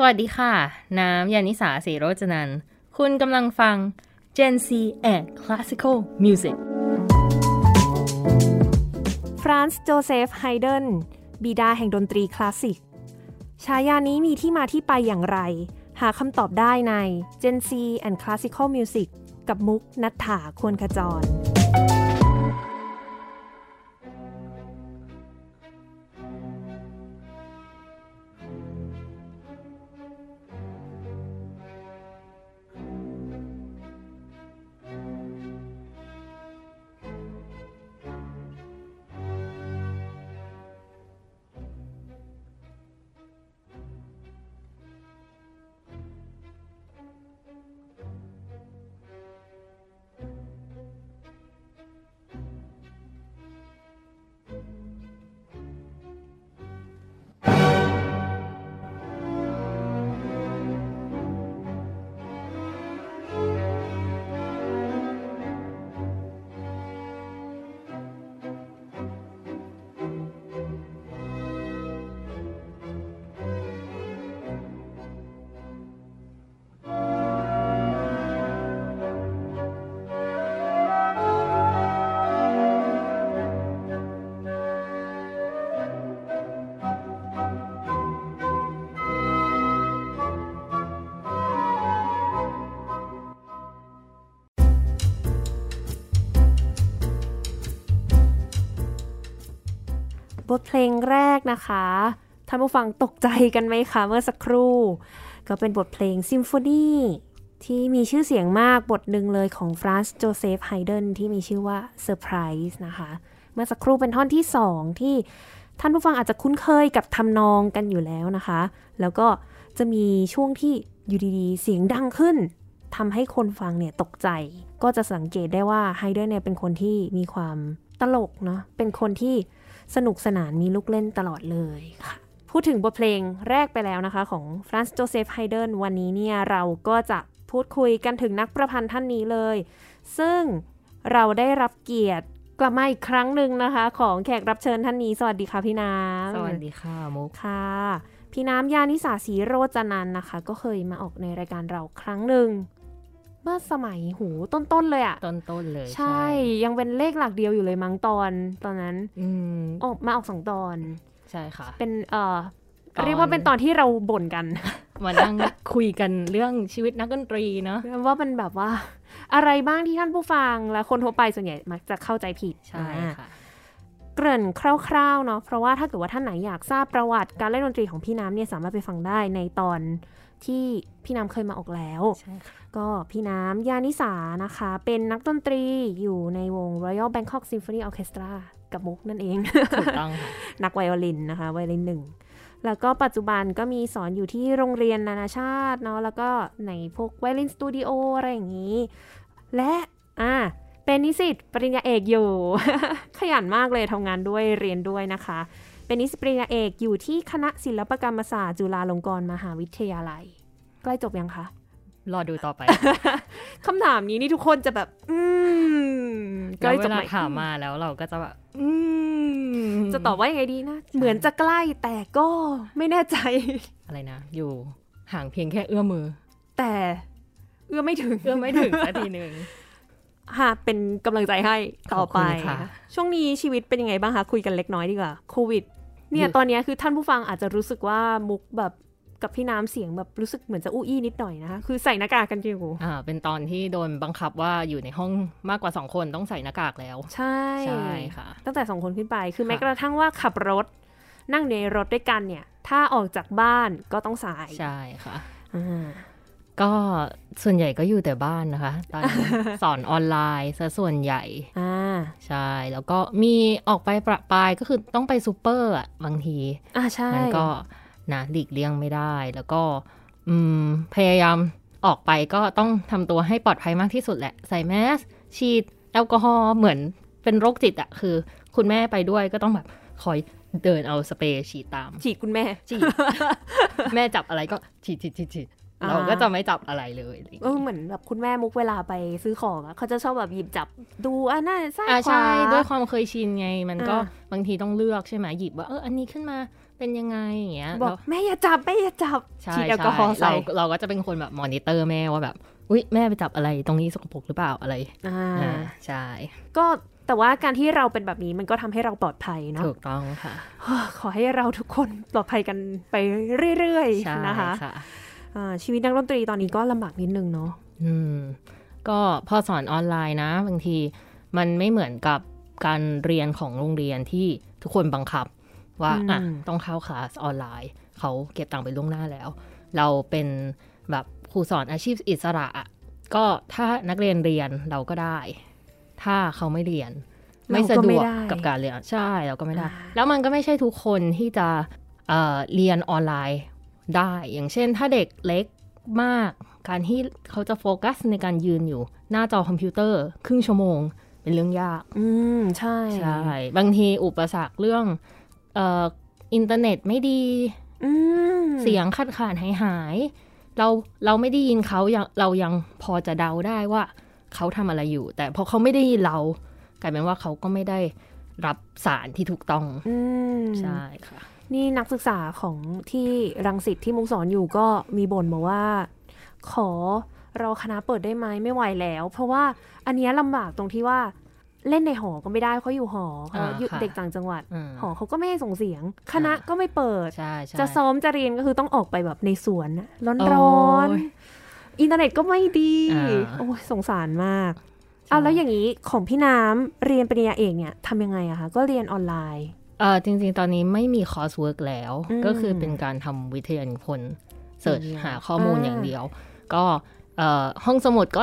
สวัสดีค่ะ น้ำ ญาณิสาสีโรจนันท์ คุณกำลังฟัง Gen Z and Classical Music ฟรานซ์โจเซฟไฮเดนบิดาแห่งดนตรีคลาสสิก ฉายานี้มีที่มาที่ไปอย่างไร หาคำตอบได้ใน Gen Z and Classical Music กับมุกนัทถาควรขจร เพลงแรกนะคะท่านผู้ฟังตกใจกันไหมคะเมื่อสักครู่ ก็เป็นบทเพลงซิมโฟนีที่มีชื่อเสียงมากบทหนึ่งเลยของฟรานซ์โจเซฟไฮเดนที่มีชื่อว่าเซอร์ไพรส์นะคะ เมื่อสักครู่เป็นท่อนที่สองที่ท่านผู้ฟังอาจจะคุ้นเคยกับทำนองกันอยู่แล้วนะคะ แล้วก็จะมีช่วงที่อยู่ดีๆ เสียงดังขึ้นทำให้คนฟังเนี่ยตกใจ ก็จะสังเกตได้ว่าไฮเดนเนี่ยเป็นคนที่มีความตลกเนาะเป็นคนที่ สนุกสนานมีลูกเล่นตลอดเลยค่ะ พูดถึงบทเพลงแรกไปแล้วนะคะของฟรานซ์โจเซฟไฮเดนวันนี้เนี่ยเราก็จะพูดคุยกันถึงนักประพันธ์ท่านนี้เลย ซึ่งเราได้รับเกียรติกลับมาอีกครั้งหนึ่งนะคะ ของแขกรับเชิญท่านนี้ สวัสดีค่ะพี่น้ำสวัสดีค่ะมุกค่ะ พี่น้ำ ญาณิสาสีโรจนันท์นะคะ ก็เคยมาออกในรายการเราครั้งหนึ่งเมื่อสมัยหูต้นๆเลยอะต้นๆเลย ใช่ ยังเป็นเลขหลักเดียวอยู่เลยมั้งตอนตอนนั้นอืมออกมาออกสองตอน ใช่ค่ะ เป็นเอ่อตอนเรียกว่าเป็นตอนที่เราบ่นกัน มานั่งคุยกันเรื่องชีวิตนักดนตรีเนาะว่ามันแบบว่า อะไรบ้างที่ท่านผู้ฟังและคนทั่วไปส่วนใหญ่มักจะเข้าใจผิดใช่อ่าค่ะเกริ่นคร่าวๆเนาะเพราะว่าถ้าเกิดว่าท่านไหนอยากทราบประวัติการเล่นดนตรีของพี่น้ำเนี่ยสามารถไปฟังได้ในตอนที่พี่น้ำเคยมาออกแล้วใช่ค่ะก็พี่น้ำยานิสานะคะ เป็นนักดนตรีอยู่ในวง Royal Bangkok Symphony Orchestra กับมุกนั่นเองถูกต้องค่ะนักไวโอลินนะคะไวโอลินหนึ่งแล้วก็ปัจจุบันก็มีสอนอยู่ที่โรงเรียนนานาชาติเนาะแล้วก็ในพวกไวโอลินสตูดิโออะไรอย่างนี้ และอ่าเป็นนิสิตปริญญาเอกอยู่ ขยันมากเลยทำงานด้วยเรียนด้วยนะคะ เป็นนิสิตปริญญาเอกอยู่ที่คณะศิลปกรรมศาสตร์จุฬาลงกรณ์มหาวิทยาลัย ใกล้จบยังคะ รอดูต่อไป คำถามนี้นี่ทุกคนจะแบบ อืมใกแล้วล้เวจบลาไหมถามมาแล้วเราก็จะแบบอืมจะตอบว่ายังไงดีนะ เหมือนจะใกล้แต่ก็ไม่แน่ใจ อะไรนะ อยู่ห่างเพียงแค่เอื้อมมือ แต่เอื้อมไม่ถึงเอื้อมไม่ถึงสักทีหนึ่งค่ะเป็นกำลังใจให้ต่อไปขอบคุณค่ะช่วงนี้ชีวิตเป็นยังไงบ้างคะ คุยกันเล็กน้อยดีกว่าโควิด เนี่ยอยู่ตอนเนี้ยคือท่านผู้ฟังอาจจะรู้สึกว่ามุกแบบ กับพี่น้ำเสียงแบบรู้สึกเหมือนจะอู้อี้นิดหน่อยนะคะคือใส่หน้ากากกันอยู่อ่าเป็นตอนที่โดนบังคับว่าอยู่ในห้องมากกว่าสองคนต้องใส่หน้ากากแล้ว ใช่ใช่ค่ะ ตั้งแต่สองคนขึ้นไปคือแม้ค่ะกระทั่งว่าขับรถ นั่งในรถด้วยกันเนี่ย ถ้าออกจากบ้านก็ต้องใส่ใช่ค่ะอ่าก็ส่วนใหญ่ก็อยู่แต่บ้านนะคะ ตอนนี้สอนออนไลน์ซะส่วนใหญ่อ่าใช่ แล้วก็มีออกไปประปรายก็คือต้องไปซูเปอร์อะบางทีอ่าใช่มันก็ นะหลีกเลี่ยงไม่ได้ แล้วก็อืมพยายามออกไปก็ต้องทำตัวให้ปลอดภัยมากที่สุดแหละ ใส่แมสฉีดแอลกอฮอล์เหมือนเป็นโรคจิตอะคือ คุณแม่ไปด้วยก็ต้องแบบคอยเดินเอาสเปรย์ฉีดตาม ฉีดคุณแม่ฉีดแม่จับอะไรก็ฉีดฉีดฉีดฉีดอ่าเราก็จะไม่จับอะไรเลยอะไรอย่างเออเงี้ยเหมือนแบบคุณแม่มุกเวลาไปซื้อของอะเขาจะชอบแบบหยิบจับดูอะหน้าซ้ายอ่าขวาใช่ด้วยความเคยชินไง มันก็อ่าบางทีต้องเลือกใช่ไหมหยิบว่าเอออันนี้ขึ้นมา เป็นยังไงอย่างเงี้ยบอกแล้วแม่อย่าจับแม่อย่าจับใช่ฉีดแอลใช่กอฮอล์ใส่เราเราก็จะเป็นคนแบบมอนิเตอร์แม่ว่าแบบอุ้ยแม่ไปจับอะไรตรงนี้สกปรกหรือเปล่าอะไรอ่าอ่าใช่ก็แต่ว่าการที่เราเป็นแบบนี้มันก็ทำให้เราปลอดภัยเนาะถูกต้องค่ะ ขอให้เราทุกคนปลอดภัยกันไปเรื่อยใช่ๆนะคะค่ะอ่าชีวิตนักดนตรีตอนนี้ก็ลำบากนิดนึงเนาะอืมก็พอสอนออนไลน์นะบางทีมันไม่เหมือนกับการเรียนของโรงเรียนที่ทุกคนบังคับ ว่าอะต้องเข้าคลาสออนไลน์เขาเก็บตังค์ไปล่วงหน้าแล้ว เราเป็นแบบครูสอนอาชีพอิสระอะก็ถ้านักเรียนเรียนเราก็ได้ ถ้าเขาไม่เรียน ไม่สะดวกกับการเรียนใช่เราก็ไม่ได้ แล้วมันก็ไม่ใช่ทุกคนที่จะเอ่อเรียนออนไลน์ได้ อย่างเช่น ถ้าเด็กเล็กมากการที่เขาจะโฟกัสในการยืนอยู่ หน้าจอคอมพิวเตอร์ ครึ่งชั่วโมง เป็นเรื่องยาก อืม ใช่ ใช่ บางทีอุปสรรคเรื่องเอ่ออินเทอร์เน็ตไม่ดีอืมเสียงขาดขาดหายหายๆเราเราไม่ได้ยินเขายังเรายังพอจะเดาได้ว่าเขาทำอะไรอยู่ แต่พอเขาไม่ได้ยินเรา กลายเป็นว่าเขาก็ไม่ได้รับสารที่ถูกต้องอืมใช่ค่ะ นี่นักศึกษาของที่รังสิตที่มุกสอนอยู่ก็มีบ่นมาว่า ขอรอคณะเปิดได้ไหมไม่ไหวแล้ว เพราะว่าอันเนี้ยลำบากตรงที่ว่า เล่นในหอก็ไม่ได้เขาอยู่หอเขาอ่าอยู่ค่ะเด็กต่างจังหวัดอืมหอเขาก็ไม่ให้ส่งเสียง คณะค่ะก็ไม่เปิดใช่ใช่จะซ้อมจะเรียนก็คือต้องออกไปแบบในสวนน่ะร้อนๆ โอ้ยอินเทอร์เน็ตก็ไม่ดีอ่าโอ้ยสงสารมากเอาแล้วอย่างนี้ของพี่น้ำเรียนปริญญาเอกเนี่ยทำยังไงอะคะก็เรียนออนไลน์เออจริง ๆ ตอนนี้ไม่มี coursework แล้วอืมก็คือเป็นการทำวิทยานิพนธ์ search อย่างเดียวหาข้อมูลอ่าอย่างเดียว ก็เอ่อห้องสมุดก็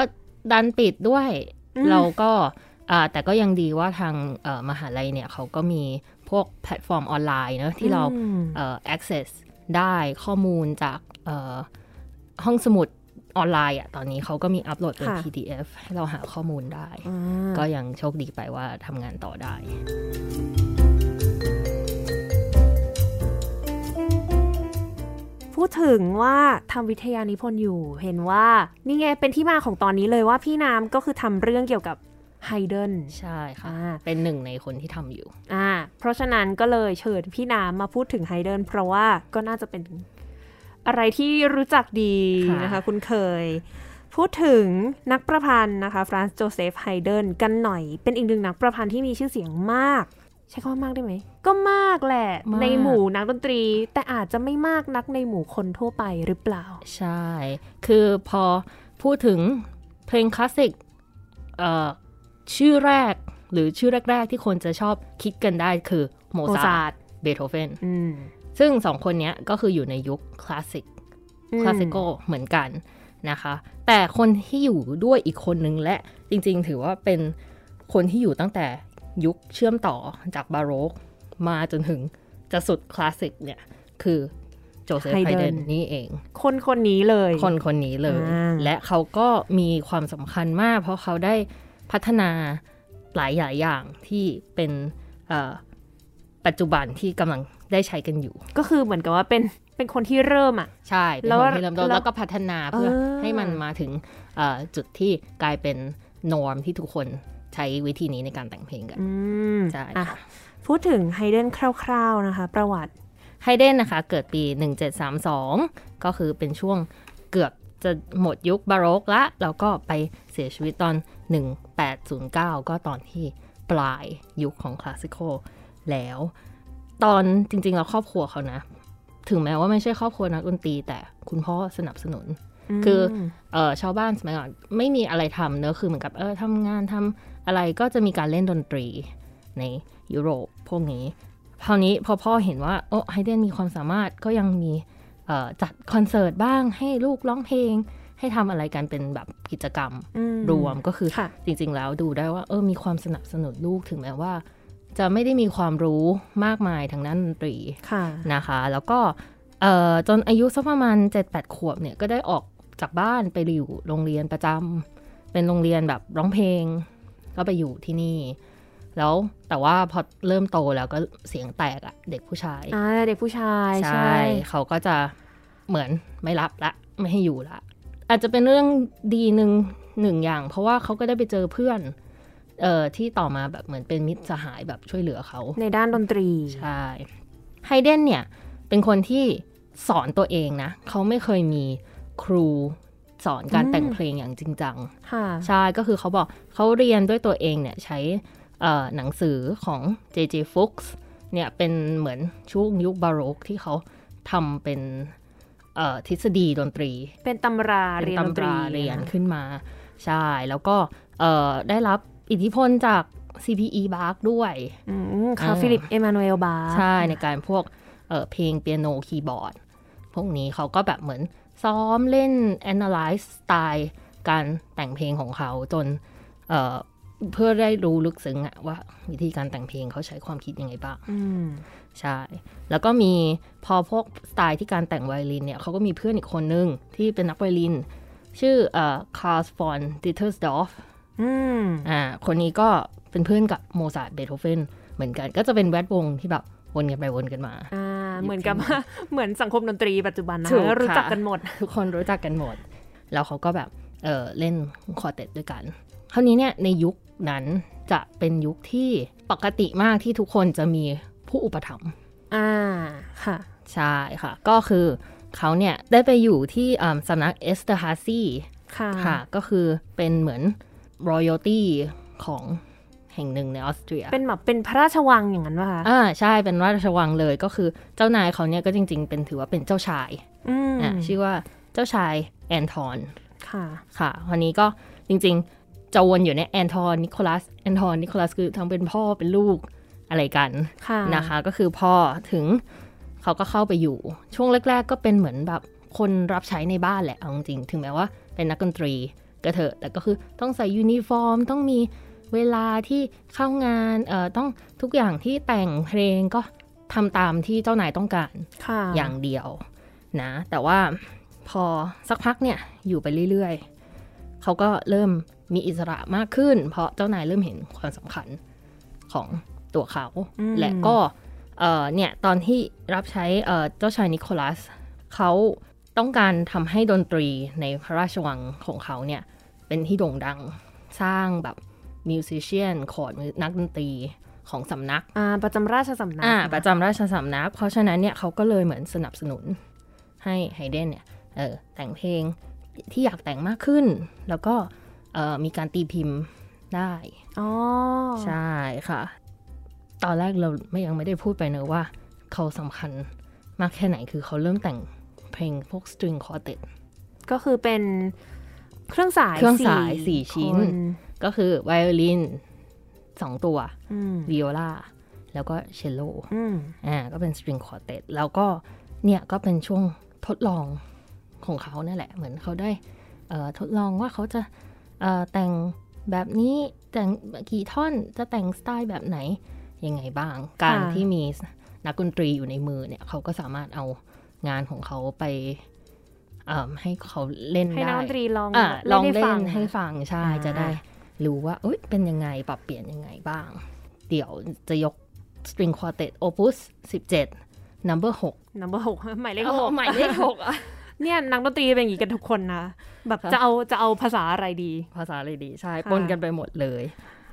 ดันปิดด้วยอืมเราก็อ่า แต่ก็ยังดีว่าทางเอ่อมหาลัยเนี่ยเขาก็มีพวกแพลตฟอร์มออนไลน์เนอะที่เราอืมเอ่อ access ได้ข้อมูลจากเอ่อห้องสมุดออนไลน์อะตอนนี้เขาก็มีอัปโหลดเป็นค่ะ PDF ให้เราหาข้อมูลได้อ่าก็ยังโชคดีไปว่าทำงานต่อได้ พูดถึงว่าทำวิทยานิพนธ์อยู่ เห็นว่านี่ไงเป็นที่มาของตอนนี้เลยว่าพี่น้ำก็คือทำเรื่องเกี่ยวกับ ไฮเดนใช่ค่ะอ่าเป็นหนึ่งในคนที่ทำอยู่อ่าเพราะฉะนั้นก็เลยเชิญพี่น้ำมาพูดถึงไฮเดนเพราะว่าก็น่าจะเป็นอะไรที่รู้จักดีค่ะนะคะคุณเคย พูดถึงนักประพันธ์นะคะฟรานซ์โจเซฟไฮเดนกันหน่อย เป็นอีกหนึ่งนักประพันธ์ที่มีชื่อเสียงมาก ใช้คำว่ามากได้ไหม ก็มากแหละมากในหมู่นักดนตรี แต่อาจจะไม่มากนักในหมู่คนทั่วไปหรือเปล่า ใช่ คือพอพูดถึงเพลงคลาสสิกเอ่อ ชื่อแรกหรือชื่อแรก ๆ ที่คนจะชอบคิดกันได้คือโมโมซาซาร์ร์ททเบโธเฟนอืมซึ่งสองคนเนี้ยก็คืออยู่ในยุคคลาสสิกอืมคลาสสิโกเหมือนกันนะคะ แต่คนที่อยู่ด้วยอีกคนนึงและจริง ๆ ถือว่าเป็นคนที่อยู่ตั้งแต่ยุคเชื่อมต่อจากบาโรกมาจนถึงจะสุดคลาสสิกเนี่ย คือโจเซฟไฮเดนนี่เอง คนคนนี้เลย คนคนนี้เลยอ่าและเขาก็มีความสำคัญมาก เพราะเขาได้ พัฒนาหลายหลายอย่างที่เป็นเอ่อปัจจุบันที่กำลังได้ใช้กันอยู่ ก็คือเหมือนกับว่าเป็นเป็นคนที่เริ่มอะ ใช่เป็นแล้วคนที่เริ่มต้นแล้วแล้วก็พัฒนาเพื่อเออให้มันมาถึงเอ่อจุดที่กลายเป็นนอร์มที่ทุกคนใช้วิธีนี้ในการแต่งเพลงกันอืมใช่อะค่ะพูดถึงไฮเดนคร่าวๆนะคะ ประวัติไฮเดนนะคะ เกิดปี 1732 ก็คือเป็นช่วงเกือบ จะหมดยุคบาโรกละ แล้วก็ไปเสียชีวิตตอน 1809 ก็ตอนที่ปลายยุคของคลาสสิคอลแล้ว ตอนจริงๆแล้วครอบครัวเขานะ ถึงแม้ว่าไม่ใช่ครอบครัวนักดนตรี แต่คุณพ่อสนับสนุน คือเออชาวบ้านสมัยก่อนไม่มีอะไรทำเนอะคือเหมือนกับเออทำงานทำอะไรก็จะมีการเล่นดนตรีในยุโรปพวกนี้คราวนี้พอพ่อเห็นว่าโอ้ไฮเดนมีความสามารถก็ยังมีเอ่อ จัดคอนเสิร์ตบ้างให้ลูกร้องเพลง ให้ทำอะไรกันเป็นแบบกิจกรรมอืมรวมก็คือค่ะจริง ๆ แล้วดูได้ว่าเออมีความสนับสนุนลูกถึงแม้ว่า จะไม่ได้มีความรู้มากมายทางด้านดนตรีค่ะนะคะ แล้วก็เอ่อจนอายุสักประมาณ 7-8 ขวบเนี่ยก็ได้ออกจากบ้านไปอยู่โรงเรียนประจำเป็นโรงเรียนแบบร้องเพลง ก็ไปอยู่ที่นี่ แล้วแต่ว่าพอเริ่มโตแล้วก็เสียงแตกอะเด็กผู้ชายอ่าเด็กผู้ชายใช่ใช่ เขาก็จะเหมือนไม่รับละ ไม่ให้อยู่ละ อาจจะเป็นเรื่องดีหนึ่งหนึ่งอย่าง เพราะว่าเขาก็ได้ไปเจอเพื่อนเอ่อที่ต่อมาแบบเหมือนเป็นมิตรสหายแบบช่วยเหลือเขา ในด้านดนตรี ใช่ไฮเดนเนี่ย เป็นคนที่สอนตัวเองนะ เขาไม่เคยมีครูสอนการอืมแต่งเพลงอย่างจริงจังค่ะใช่ ก็คือเขาบอกเขาเรียนด้วยตัวเองเนี่ยใช้เอ่อ หนังสือของ J.J. Fuchs เนี่ยเป็นเหมือนช่วงยุคบาโรกที่เขาทำเป็นเอ่อทฤษฎีดนตรี เป็นตำราเป็นเรียนดนตำตรีราเรียนขึ้นมา ใช่ แล้วก็เอ่อได้รับอิทธิพลจาก CPE Bach ด้วยอืมค่ะอ่าฟิลิปเอมานูเอลบาใช่ในการพวกเอ่อเพลงเปียโนคีย์บอร์ด พวกนี้เขาก็แบบเหมือนซ้อมเล่น analyze สไตล์การแต่งเพลงของเขาจน เอ่อเพื่อได้รู้ลึกซึ้งอะว่า วิธีการแต่งเพลงเขาใช้ความคิดยังไงบ้างอืมใช่ แล้วก็มีพอพวกสไตล์ที่การแต่งไวโอลินเนี่ยเขาก็มีเพื่อนอีกคนนึง ที่เป็นนักไวโอลิน ชื่อเอ่อคาร์ลฟอนดิทเทอร์สดอร์ฟอืมอ่าคนนี้ก็เป็นเพื่อนกับโมซาร์ทเบโธเฟนเหมือนกันก็จะเป็นแวดวงที่แบบวนกันไปวนกันมาอ่าเหมือนกับเหมือนสังคมดนตรีปัจจุบันนะถูกค่ะรู้จักกันหมด ทุกคนรู้จักกันหมด แล้วเขาก็แบบเออเล่น quartet ด้วยกันคราวนี้เนี่ยในยุค นั้นจะเป็นยุคที่ปกติมากที่ทุกคนจะมีผู้อุปถัมภ์อ่าค่ะ ใช่ค่ะ ก็คือเขาเนี่ยได้ไปอยู่ที่อ่าสำนักเอสเตอร์ฮาซีค่ะค่ะ ก็คือเป็นเหมือน royalty ของแห่งหนึ่งในออสเตรีย เป็นแบบเป็นพระราชวังอย่างนั้นป่ะคะอ่าใช่เป็นราชวังเลยก็คือเจ้านายเขาเนี่ยก็จริง ๆ เป็นถือว่าเป็นเจ้าชายอืมอ่าชื่อว่าเจ้าชายแอนทอนค่ะค่ะวันนี้ก็จริง ๆ จะวนอยู่ในแอนทอนนิโคลัสแอนทอนนิโคลัสคือทั้งเป็นพ่อเป็นลูกอะไรกันค่ะนะคะ ก็คือพ่อถึงเขาก็เข้าไปอยู่ ช่วงแรก ๆ ก็เป็นเหมือนแบบคนรับใช้ในบ้านแหละเอาจริงๆถึงแม้ว่าเป็นนักดนตรีก็เถอะแต่ก็คือต้องใส่ยูนิฟอร์ม ต้องมีเวลาที่เข้างานเอ่อต้องทุกอย่างที่แต่งเพลงก็ทำตามที่เจ้านายต้องการค่ะอย่างเดียวนะแต่ว่าพอสักพักเนี่ยอยู่ไปเรื่อยๆ เขาก็เริ่ม มีอิสระมากขึ้น เพราะเจ้านายเริ่มเห็นความสำคัญของตัวเขาอืมและก็เอ่อเนี่ยตอนที่รับใช้เอ่อเจ้าชายนิโคลัสเขาต้องการทำให้ดนตรีในพระราชวังของเขาเนี่ย เป็นที่โด่งดังสร้างแบบมิวสิชเชียนคอร์ดนักดนตรีของสำนักอ่าประจำราชสำนักอ่าประจำราชสำนัก เพราะฉะนั้นเนี่ยเขาก็เลยเหมือนสนับสนุนให้ไฮเดนเนี่ยเออแต่งเพลงที่อยากแต่งมากขึ้น แล้วก็เออ มีการตีพิมพ์ได้อ๋อใช่ค่ะ ตอนแรกเราไม่ยังไม่ได้พูดไปเนอะว่า เขาสำคัญมากแค่ไหนคือเขาเริ่มแต่งเพลงพวกสตริงคอร์เต t ก็คือเป็นเครื่องสายเครื่องสายสี่ชิ้นคก็คือไวโอลินสองตัวอืมวิโอลาแล้วก็เชลโลอืมอ่าก็เป็นสตริงค u อ r เต t แล้วก็เนี่ยก็เป็นช่วงทดลองของเขานั่นแหละ เหมือนเขาได้เอ่อทดลองว่าเขาจะเอ่อ แต่งแบบนี้แต่งกี่ท่อนจะแต่งสไตล์แบบไหนยังไงบ้าง การที่มีนักดนตรีอยู่ในมือเนี่ยเขาก็สามารถเอางานของเขาไปเอ่อให้เขาเล่นให้นักได้ดนตรีลองอะลองให้เล่ฟันให้ฟังใช่อ่าจะได้รู้ว่าเอ้ยเป็นยังไงปรับเปลี่ยนยังไงบ้าง เดี๋ยวจะยก string quartet opus 17 number 6 number หกหมายเลขเอาหกหมายเลขหกอะเนี่ยนักดนตรีเป็นอย่างนี้กันทุกคนนะ แบบค่ะจะเอาจะเอาภาษาอะไรดี ภาษาอะไรดี ใช่ค่ะปนกันไปหมดเลย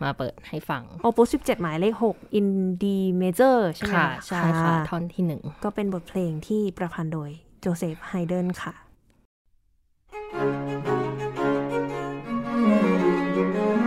มาเปิดให้ฟังโอปุสิบเจ็ดหมายเลขหก in D major ใช่ไหมค่ะใช่ค่ะท่อนที่หนึ่งก็เป็นบทเพลงที่ประพันธ์โดยโจเซฟไฮเดนค่ะ Thank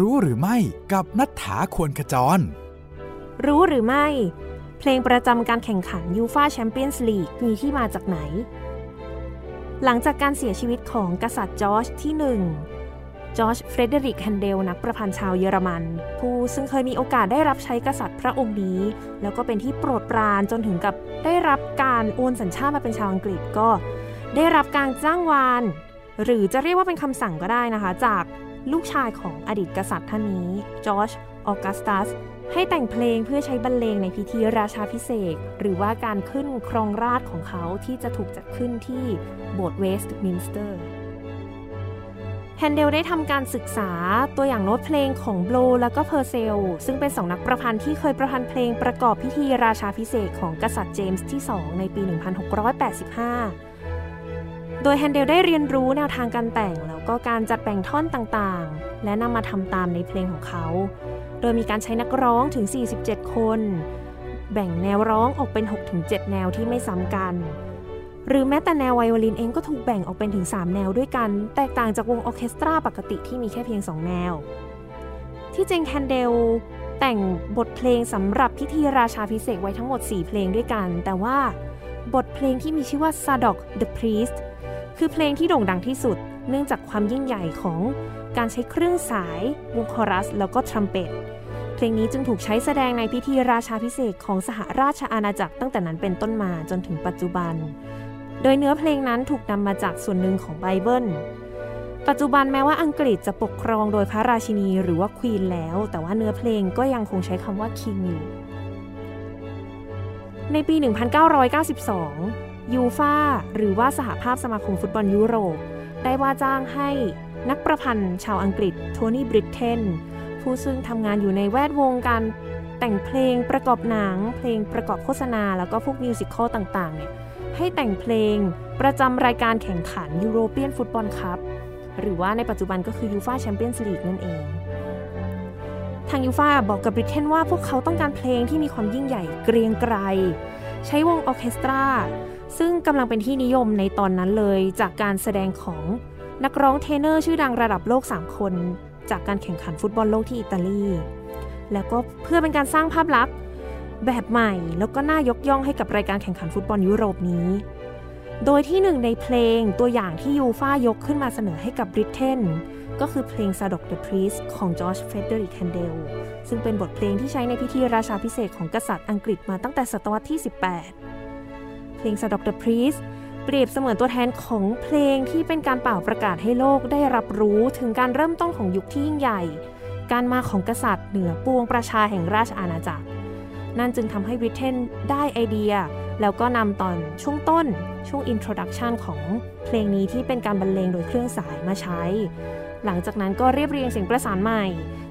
รู้หรือไม่กับนัฐธาควรขจร รู้หรือไม่ เพลงประจำการแข่งขันยูฟาแชมเปี้ยนส์ลีกมีที่มาจากไหน หลังจากการเสียชีวิตของกษัตริย์จอร์จที่หนึ่งจอร์จเฟรเดริกแฮนเดลนักประพันธ์ชาวเยอรมัน ผู้ซึ่งเคยมีโอกาสได้รับใช้กษัตริย์พระองค์นี้ แล้วก็เป็นที่โปรดปรานจนถึงกับได้รับการโอนสัญชาติมาเป็นชาวอังกฤษก็ ได้รับการจ้างวาน หรือจะเรียกว่าเป็นคำสั่งก็ได้นะคะ จาก ลูกชายของอดีตกษัตริย์ท่านนี้จอร์จออกัสตัสให้แต่งเพลงเพื่อใช้บรรเลงในพิธีราชาภิเษก หรือว่าการขึ้นครองราชย์ของเขาที่จะถูกจัดขึ้นที่โบสถ์เวสต์มินสเตอร์แฮนเดลได้ทำการศึกษาตัวอย่างโน้ตเพลงของโบลว์และก็เพอร์เซล ซึ่งเป็นสองนักประพันธ์ที่เคยประพันธ์เพลงประกอบพิธีราชาภิเษกของกษัตริย์เจมส์ที่ 2 ในปี 1685 โดยแฮนเดลได้เรียนรู้แนวทางการแต่ง แล้วก็การจัดแบ่งท่อนต่างๆ และนำมาทำตามในเพลงของเขา โดยมีการใช้นักร้องถึง 47 คน แบ่งแนวร้องออกเป็น 6-7 แนวที่ไม่ซ้ำกัน หรือแม้แต่แนวไวโอลินเองก็ถูกแบ่งออกเป็นถึง 3 แนวด้วยกัน แตกต่างจากวงออเคสตราปกติที่มีแค่เพียง 2 แนว ที่จริงแคนเดลแต่งบทเพลงสำหรับพิธีราชาพิเศษไว้ทั้งหมด 4 เพลงด้วยกัน แต่ว่าบทเพลงที่มีชื่อว่า Sadok the Priest คือเพลงที่โด่งดังที่สุด เนื่องจากความยิ่งใหญ่ของการใช้เครื่องสาย วงคอรัส แล้วก็ทรัมเป็ตเพลงนี้จึงถูกใช้แสดงในพิธีราชาพิเศษของสหราชอาณาจักรตั้งแต่นั้นเป็นต้นมาจนถึงปัจจุบัน โดยเนื้อเพลงนั้นถูกนำมาจากส่วนหนึ่งของไบเบิล ปัจจุบันแม้ว่าอังกฤษจะปกครองโดยพระราชินีหรือว่าควีนแล้ว แต่ว่าเนื้อเพลงก็ยังคงใช้คำว่าคิงอยู่ในปี 1992 ยูฟาหรือว่าสหภาพสมาคมฟุตบอลยุโรป ได้ว่าจ้างให้นักประพันธ์ชาวอังกฤษโทนี่บริตเทนผู้ซึ่งทำงานอยู่ในแวดวงการแต่งเพลงประกอบหนัง เพลงประกอบโฆษณา แล้วก็พวก musical ต่างๆเนี่ยให้แต่งเพลงประจำรายการแข่งขันยูโรเปียนฟุตบอลคัพหรือว่าในปัจจุบันก็คือยูฟาแชมเปี้ยนส์ลีกนั่นเอง ทางยูฟาบอกกับบริเทนว่าพวกเขาต้องการเพลงที่มีความยิ่งใหญ่เกรียงไกร ใช้วงออเคสตรา ซึ่งกำลังเป็นที่นิยมในตอนนั้นเลยจากการแสดงของนักร้องเทเนอร์ชื่อดังระดับโลก 3 คน จากการแข่งขันฟุตบอลโลกที่อิตาลี แล้วก็เพื่อเป็นการสร้างภาพลักษณ์แบบใหม่แล้วก็น่ายกย่องให้กับรายการแข่งขันฟุตบอลยุโรปนี้ โดยที่หนึ่งในเพลงตัวอย่างที่ยูฟ่ายกขึ้นมาเสนอให้กับบริเทนก็คือเพลง s a d o k the Priest ของจอร์จเฟเดริกแคนเดลซึ่งเป็นบทเพลงที่ใช้ในพิธีราชาพิเศษของกษัตริย์อังกฤษมาตั้งแต่ศตวรรษที่ 18 ลง s a d o k the Priest เปรียบเสมือนตัวแทนของเพลงที่เป็นการเป่าประกาศให้โลกได้รับรู้ถึงการเริ่มต้นของยุคที่ยิ่งใหญ่ การมาของกษัตริย์เหนือปวงประชาแห่งราชอาณาจักร นั่นจึงทำให้บริเทนได้ไอเดีย แล้วก็นำตอนช่วงต้นช่วง introduction ของเพลงนี้ที่เป็นการบรรเลงโดยเครื่องสายมาใช้ หลังจากนั้นก็เรียบเรียงเสียงประสานใหม่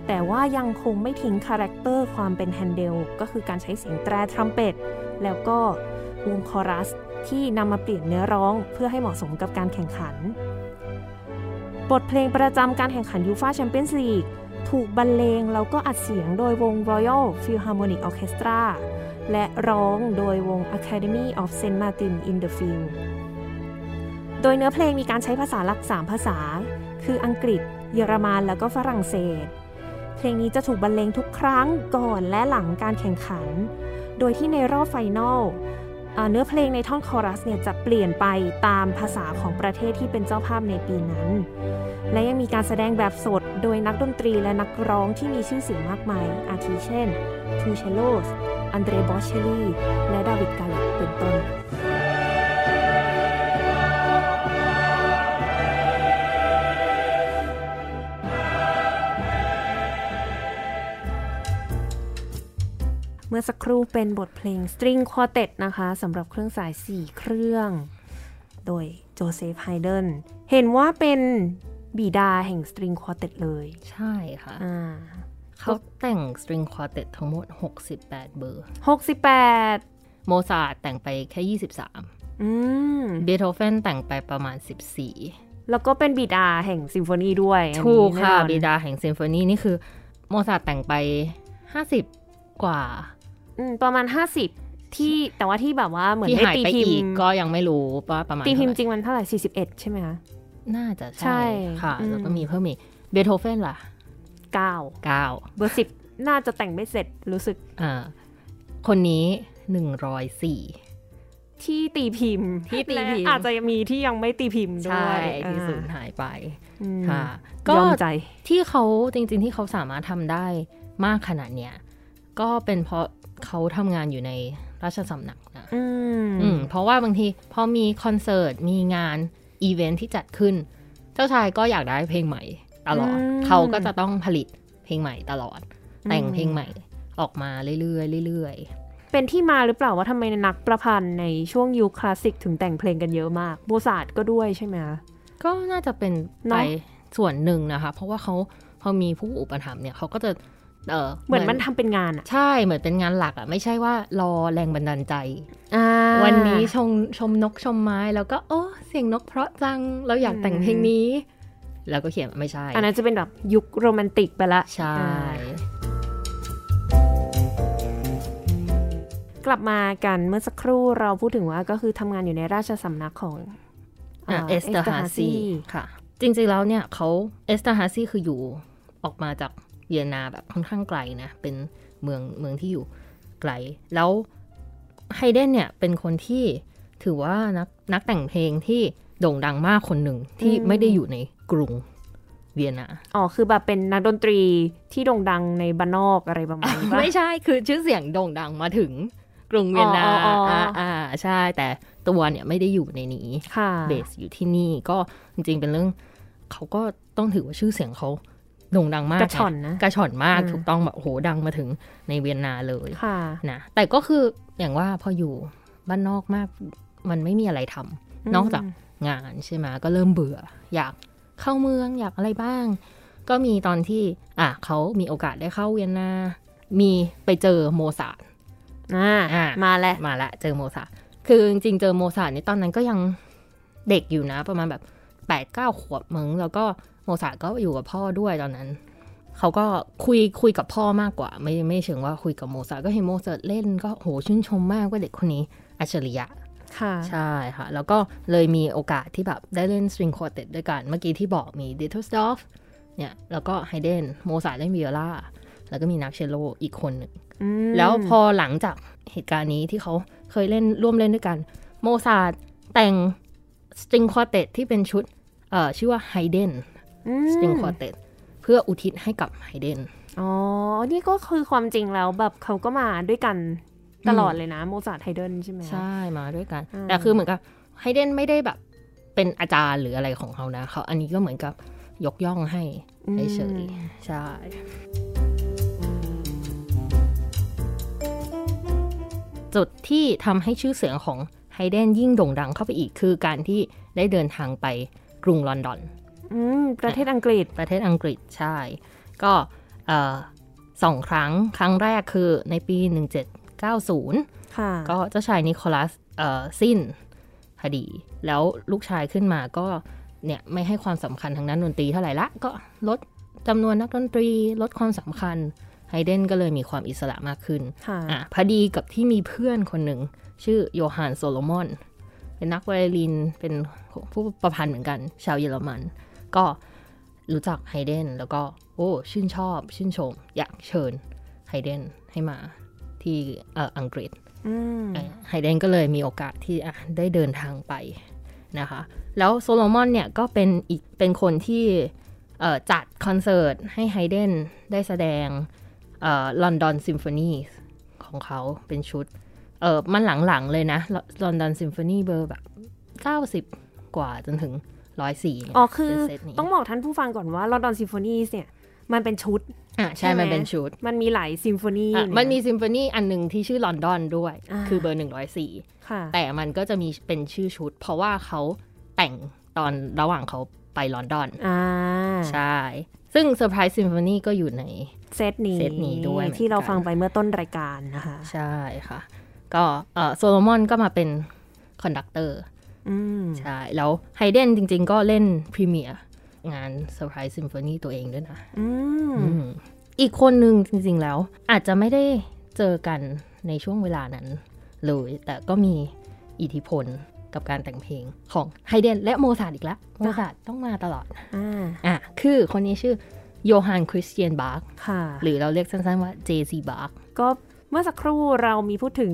แต่ว่ายังคงไม่ทิ้ง character ความเป็นแฮนเดลก็คือการใช้เสียงแตรทรัมเป็ตแล้วก็ วงคอรัสที่นำมาเปลี่ยนเนื้อร้องเพื่อให้เหมาะสมกับการแข่งขัน บทเพลงประจำการแข่งขันยูฟาแชมเปี้ยนส์ลีกถูกบรรเลงแล้วก็อัดเสียงโดยวง Royal Philharmonic Orchestra และร้องโดยวง Academy of St. Martin in the Field โดยเนื้อเพลงมีการใช้ภาษาหลัก 3 ภาษา คืออังกฤษ เยอรมันแล้วก็ฝรั่งเศส เพลงนี้จะถูกบรรเลงทุกครั้งก่อนและหลังการแข่งขัน โดยที่ในรอบไฟนอล เนื้อเพลงในท่อนคอรัสเนี่ยจะเปลี่ยนไปตามภาษาของประเทศที่เป็นเจ้าภาพในปีนั้น และยังมีการแสดงแบบสดโดยนักดนตรีและนักร้องที่มีชื่อเสียงมากมาย อาทิเช่น2Cellos อันเดรอาโบเชลลีและเดวิดการ์เรตต์เป็นต้น เมื่อสักครู่เป็นบทเพลง String Quartet นะคะสำหรับเครื่องสาย 4 เครื่อง โดยโจเซฟไฮเดินเห็นว่าเป็นบิดาแห่ง String Quartet เลย ใช่ค่ะอ่าเขาแต่งสตริงควอเต็ตทั้งหมด 68 เบอร์ 68 โมซาร์ทแต่งไปแค่ 23อืมเบโธเฟนแต่งไปประมาณ 14แล้วก็เป็นบิดาแห่งซิมโฟนีด้วยอันนี้ถูกค่ะแน่นอนบิดาแห่งซิมโฟนีนี่คือ โมซาร์ทแต่งไป 50 กว่าอืม ประมาณ50ที่แต่ว่าที่แบบว่าเหมือนที่ได้หายตีไปพิมอีกพ์ก็ยังไม่รู้ว่าประมาณตีพิมพ์จเท่าไหร่ริงมันเท่าไหร่41ใช่ไหมคะน่าจะใช่ใช่ค่ะอืมแล้วก็มีเพิ่มอีกเบโธเฟนล่ะ9 9เบอร์10น่าจะแต่งไม่เสร็จรู้สึกอ่าคนนี้104ที่ตีพิมพ์ที่ตีพิมพ์และอาจจะมีที่ยังไม่ตีพิมพ์ด้ใช่วยที่อ่าสูญหายไปอืมค่ะยอมใจที่เขาจริง ๆ ที่เขาสามารถทำได้มากขนาดเนี้ยก็เป็นเพราะ เขาทำงานอยู่ในราชสำนักนะอืมอืมเพราะว่าบางทีพอมีคอนเสิร์ต มีงานอีเวนท์ที่จัดขึ้น เจ้าชายก็อยากได้เพลงใหม่ตลอด เขาก็จะต้องผลิตเพลงใหม่ตลอด แต่งเพลงใหม่ออกมาเรื่อยๆเรื่อยเป็นที่มาหรือเปล่าว่าทำไมนักประพันธ์ในช่วงยุคคลาสสิกถึงแต่งเพลงกันเยอะมาก โมซาร์ทก็ด้วยใช่ไหมคะๆก็น่าจะเป็นเนไปอะส่วนหนึ่งนะคะ เพราะว่าเขาพอมีผู้อุปถัมภ์เนี่ยเขาก็จะ เออเหมือนมันทำเป็นงานอะใช่เหมือนเป็นงานหลักอะไม่ใช่ว่ารอแรงบันดาลใจอ่าวันนี้ชมชมนกชมไม้แล้วก็ โอ้เสียงนกเพราะจังเราอยากแต่งเพลงนี้ แล้วก็เขียนไม่ใช่ อันนั้นจะเป็นแบบยุคโรแมนติกไปละใช่อ่ากลับมากันเมื่อสักครู่เราพูดถึงว่าก็คือทำงานอยู่ในราชสำนักของเอสเตอร์ฮาซี Esterházy ค่ะ จริงๆแล้วเนี่ยเขาเอสเตอร์ฮาซีคืออยู่ออกมาจาก เวียนนาแบบค่อนข้างไกลนะ เป็นเมืองเมืองที่อยู่ไกล แล้วไฮเดนเนี่ยเป็นคนที่ถือว่านักนักแต่งเพลงที่โด่งดังมากคนหนึ่งที่ไม่ได้อยู่ในกรุงเวียนนาอ๋อ คือแบบเป็นนักดนตรีที่โด่งดังในบ้านนอกอะไรประมาณนี้ปะไม่ใช่ คือชื่อเสียงโด่งดังมาถึงกรุงเวียนนาอ๋ออ๋ออ๋ออ่าอ่าใช่ แต่ตัวเนี่ยไม่ได้อยู่ในนี้ค่ะเบสอยู่ที่นี่ก็จริงๆเป็นเรื่องเขาก็ต้องถือว่าชื่อเสียงเขา โด่งดังมากกระชอนนะกระชอนมากอืมถูกต้องแบบโอ้โหดังมาถึงในเวียนนาเลยค่ะนะแต่ก็คืออย่างว่าพออยู่บ้านนอกมาก มันไม่มีอะไรทำนอกจากงานใช่ไหมก็เริ่มเบื่อ อยากเข้าเมืองอยากอะไรบ้าง ก็มีตอนที่อะเขามีโอกาสได้เข้าเวียนนา มีไปเจอโมซาร์ทอ่าอะมาแล้วมาละเจอโมซาร์ทคือจริงๆเจอโมซาร์ทนี่ตอนนั้นก็ยังเด็กอยู่นะ ประมาณแบบแปดเก้าขวบมึงแล้วก็ โมซาร์ทก็อยู่กับพ่อด้วยตอนนั้น เขาก็คุยคุยกับพ่อมากกว่า ไม่ไม่เชิงว่าคุยกับโมซาร์ทก็เห็นโมซาร์ทเล่นก็โหชื่นชมมากว่าเด็กคนนี้อัจฉริยะค่ะใช่ค่ะ แล้วก็เลยมีโอกาสที่แบบได้เล่น string quartet ด้วยกัน เมื่อกี้ที่บอกมีดิท เทอร์สดอร์ฟเนี่ยแล้วก็ไฮเดนโมซาร์ทเล่นวิโอลาแล้วก็มีนักเชลโลอีกคนหนึ่งอืมแล้วพอหลังจากเหตุการณ์นี้ที่เขาเคยเล่นร่วมเล่นด้วยกัน โมซาร์ทแต่ง string quartet ที่เป็นชุดเอ่อชื่อว่าไฮเดนอืม string quartet เพื่ออุทิศให้กับไฮเดนอ๋อ นี่ก็คือความจริงแล้วแบบเขาก็มาด้วยกันตลอดเลยนะโมซาร์ทไฮเดนใช่ไหมคะใช่มาด้วยกันอืมแต่คือเหมือนกับไฮเดนไม่ได้แบบเป็นอาจารย์หรืออะไรของเขานะเขาอันนี้ก็เหมือนกับยกย่องให้เฉยๆใช่จุดที่ทำให้ชื่อเสียงของไฮเดนยิ่งโด่งดังเข้าไปอีกคือการที่ได้เดินทางไปกรุงลอนดอนอืม ประเทศอังกฤษ ประเทศอังกฤษใช่ ก็เอ่อสองครั้ง ครั้งแรกคือในปี 1790ค่ะก็เจ้าชายนิโคลัสเอ่อสิ้นพอดี แล้วลูกชายขึ้นมาก็เนี่ยไม่ให้ความสำคัญทางด้านดนตรีเท่าไหร่ละ ก็ลดจำนวนนักดนตรีลดความสำคัญ ไฮเดนก็เลยมีความอิสระมากขึ้นค่ะอะพอดีกับที่มีเพื่อนคนหนึ่ง ชื่อโยฮันโซโลมอน เป็นนักไวโอลิน เป็นผู้ประพันธ์เหมือนกัน ชาวเยอรมัน ก็รู้จักไฮเดนแล้วก็ โอ้ ชื่นชอบ ชื่นชม อยากเชิญไฮเดนให้มาที่เอ่ออังกฤษอืมไฮเดนก็เลยมีโอกาสที่อะได้เดินทางไปนะคะ แล้วโซโลมอนเนี่ยก็เป็นอีกเป็นคนที่เอ่อจัดคอนเสิร์ตให้ไฮเดนได้แสดง London Symphony ของเขาเป็นชุด เออมันหลังๆเลยนะ London Symphony เบอร์แบบ 90 กว่าจนถึง 104เนี่ยอ๋อคือเป็นเซตนี้ต้องบอกท่านผู้ฟังก่อนว่า London Symphony เนี่ย มันเป็นชุดอะใช่ใช่ไหมมันเป็นชุด มันมีหลายซิมโฟนีอะอยู่มันมีเยซิมโฟนีอันหนึ่งที่ชื่อลอนดอนด้วยอ่าคือเบอร์หนึ่งร้อยสี่ค่ะแต่มันก็จะมีเป็นชื่อชุด เพราะว่าเขาแต่งตอนระหว่างเขาไปลอนดอนอ่าใช่ ซึ่ง Surprise Symphony ก็อยู่ในเซตนี้เซตนี้ด้วยเหมือนกันที่เราฟังไปเมื่อต้นรายการนะคะ ใช่ค่ะ ก็เออโซโลมอนก็มาเป็น conductor อืม ใช่ แล้วไฮเดนจริง ๆ ก็เล่น premiere งาน Surprise Symphony ตัวเองด้วยนะอืมอืมอีกคนหนึ่งจริง ๆ แล้ว อาจจะไม่ได้เจอกันในช่วงเวลานั้นเลยแต่ก็มีอิทธิพลกับการแต่งเพลงของไฮเดนและโมซาร์ทอีกแล้ว โมซาร์ทต้องมาตลอดอ่าอะคือคนนี้ชื่อโยฮันคริสเตียนบาร์กค่ะหรือเราเรียกสั้นๆว่า JC บาร์กก็เมื่อสักครู่เรามีพูดถึง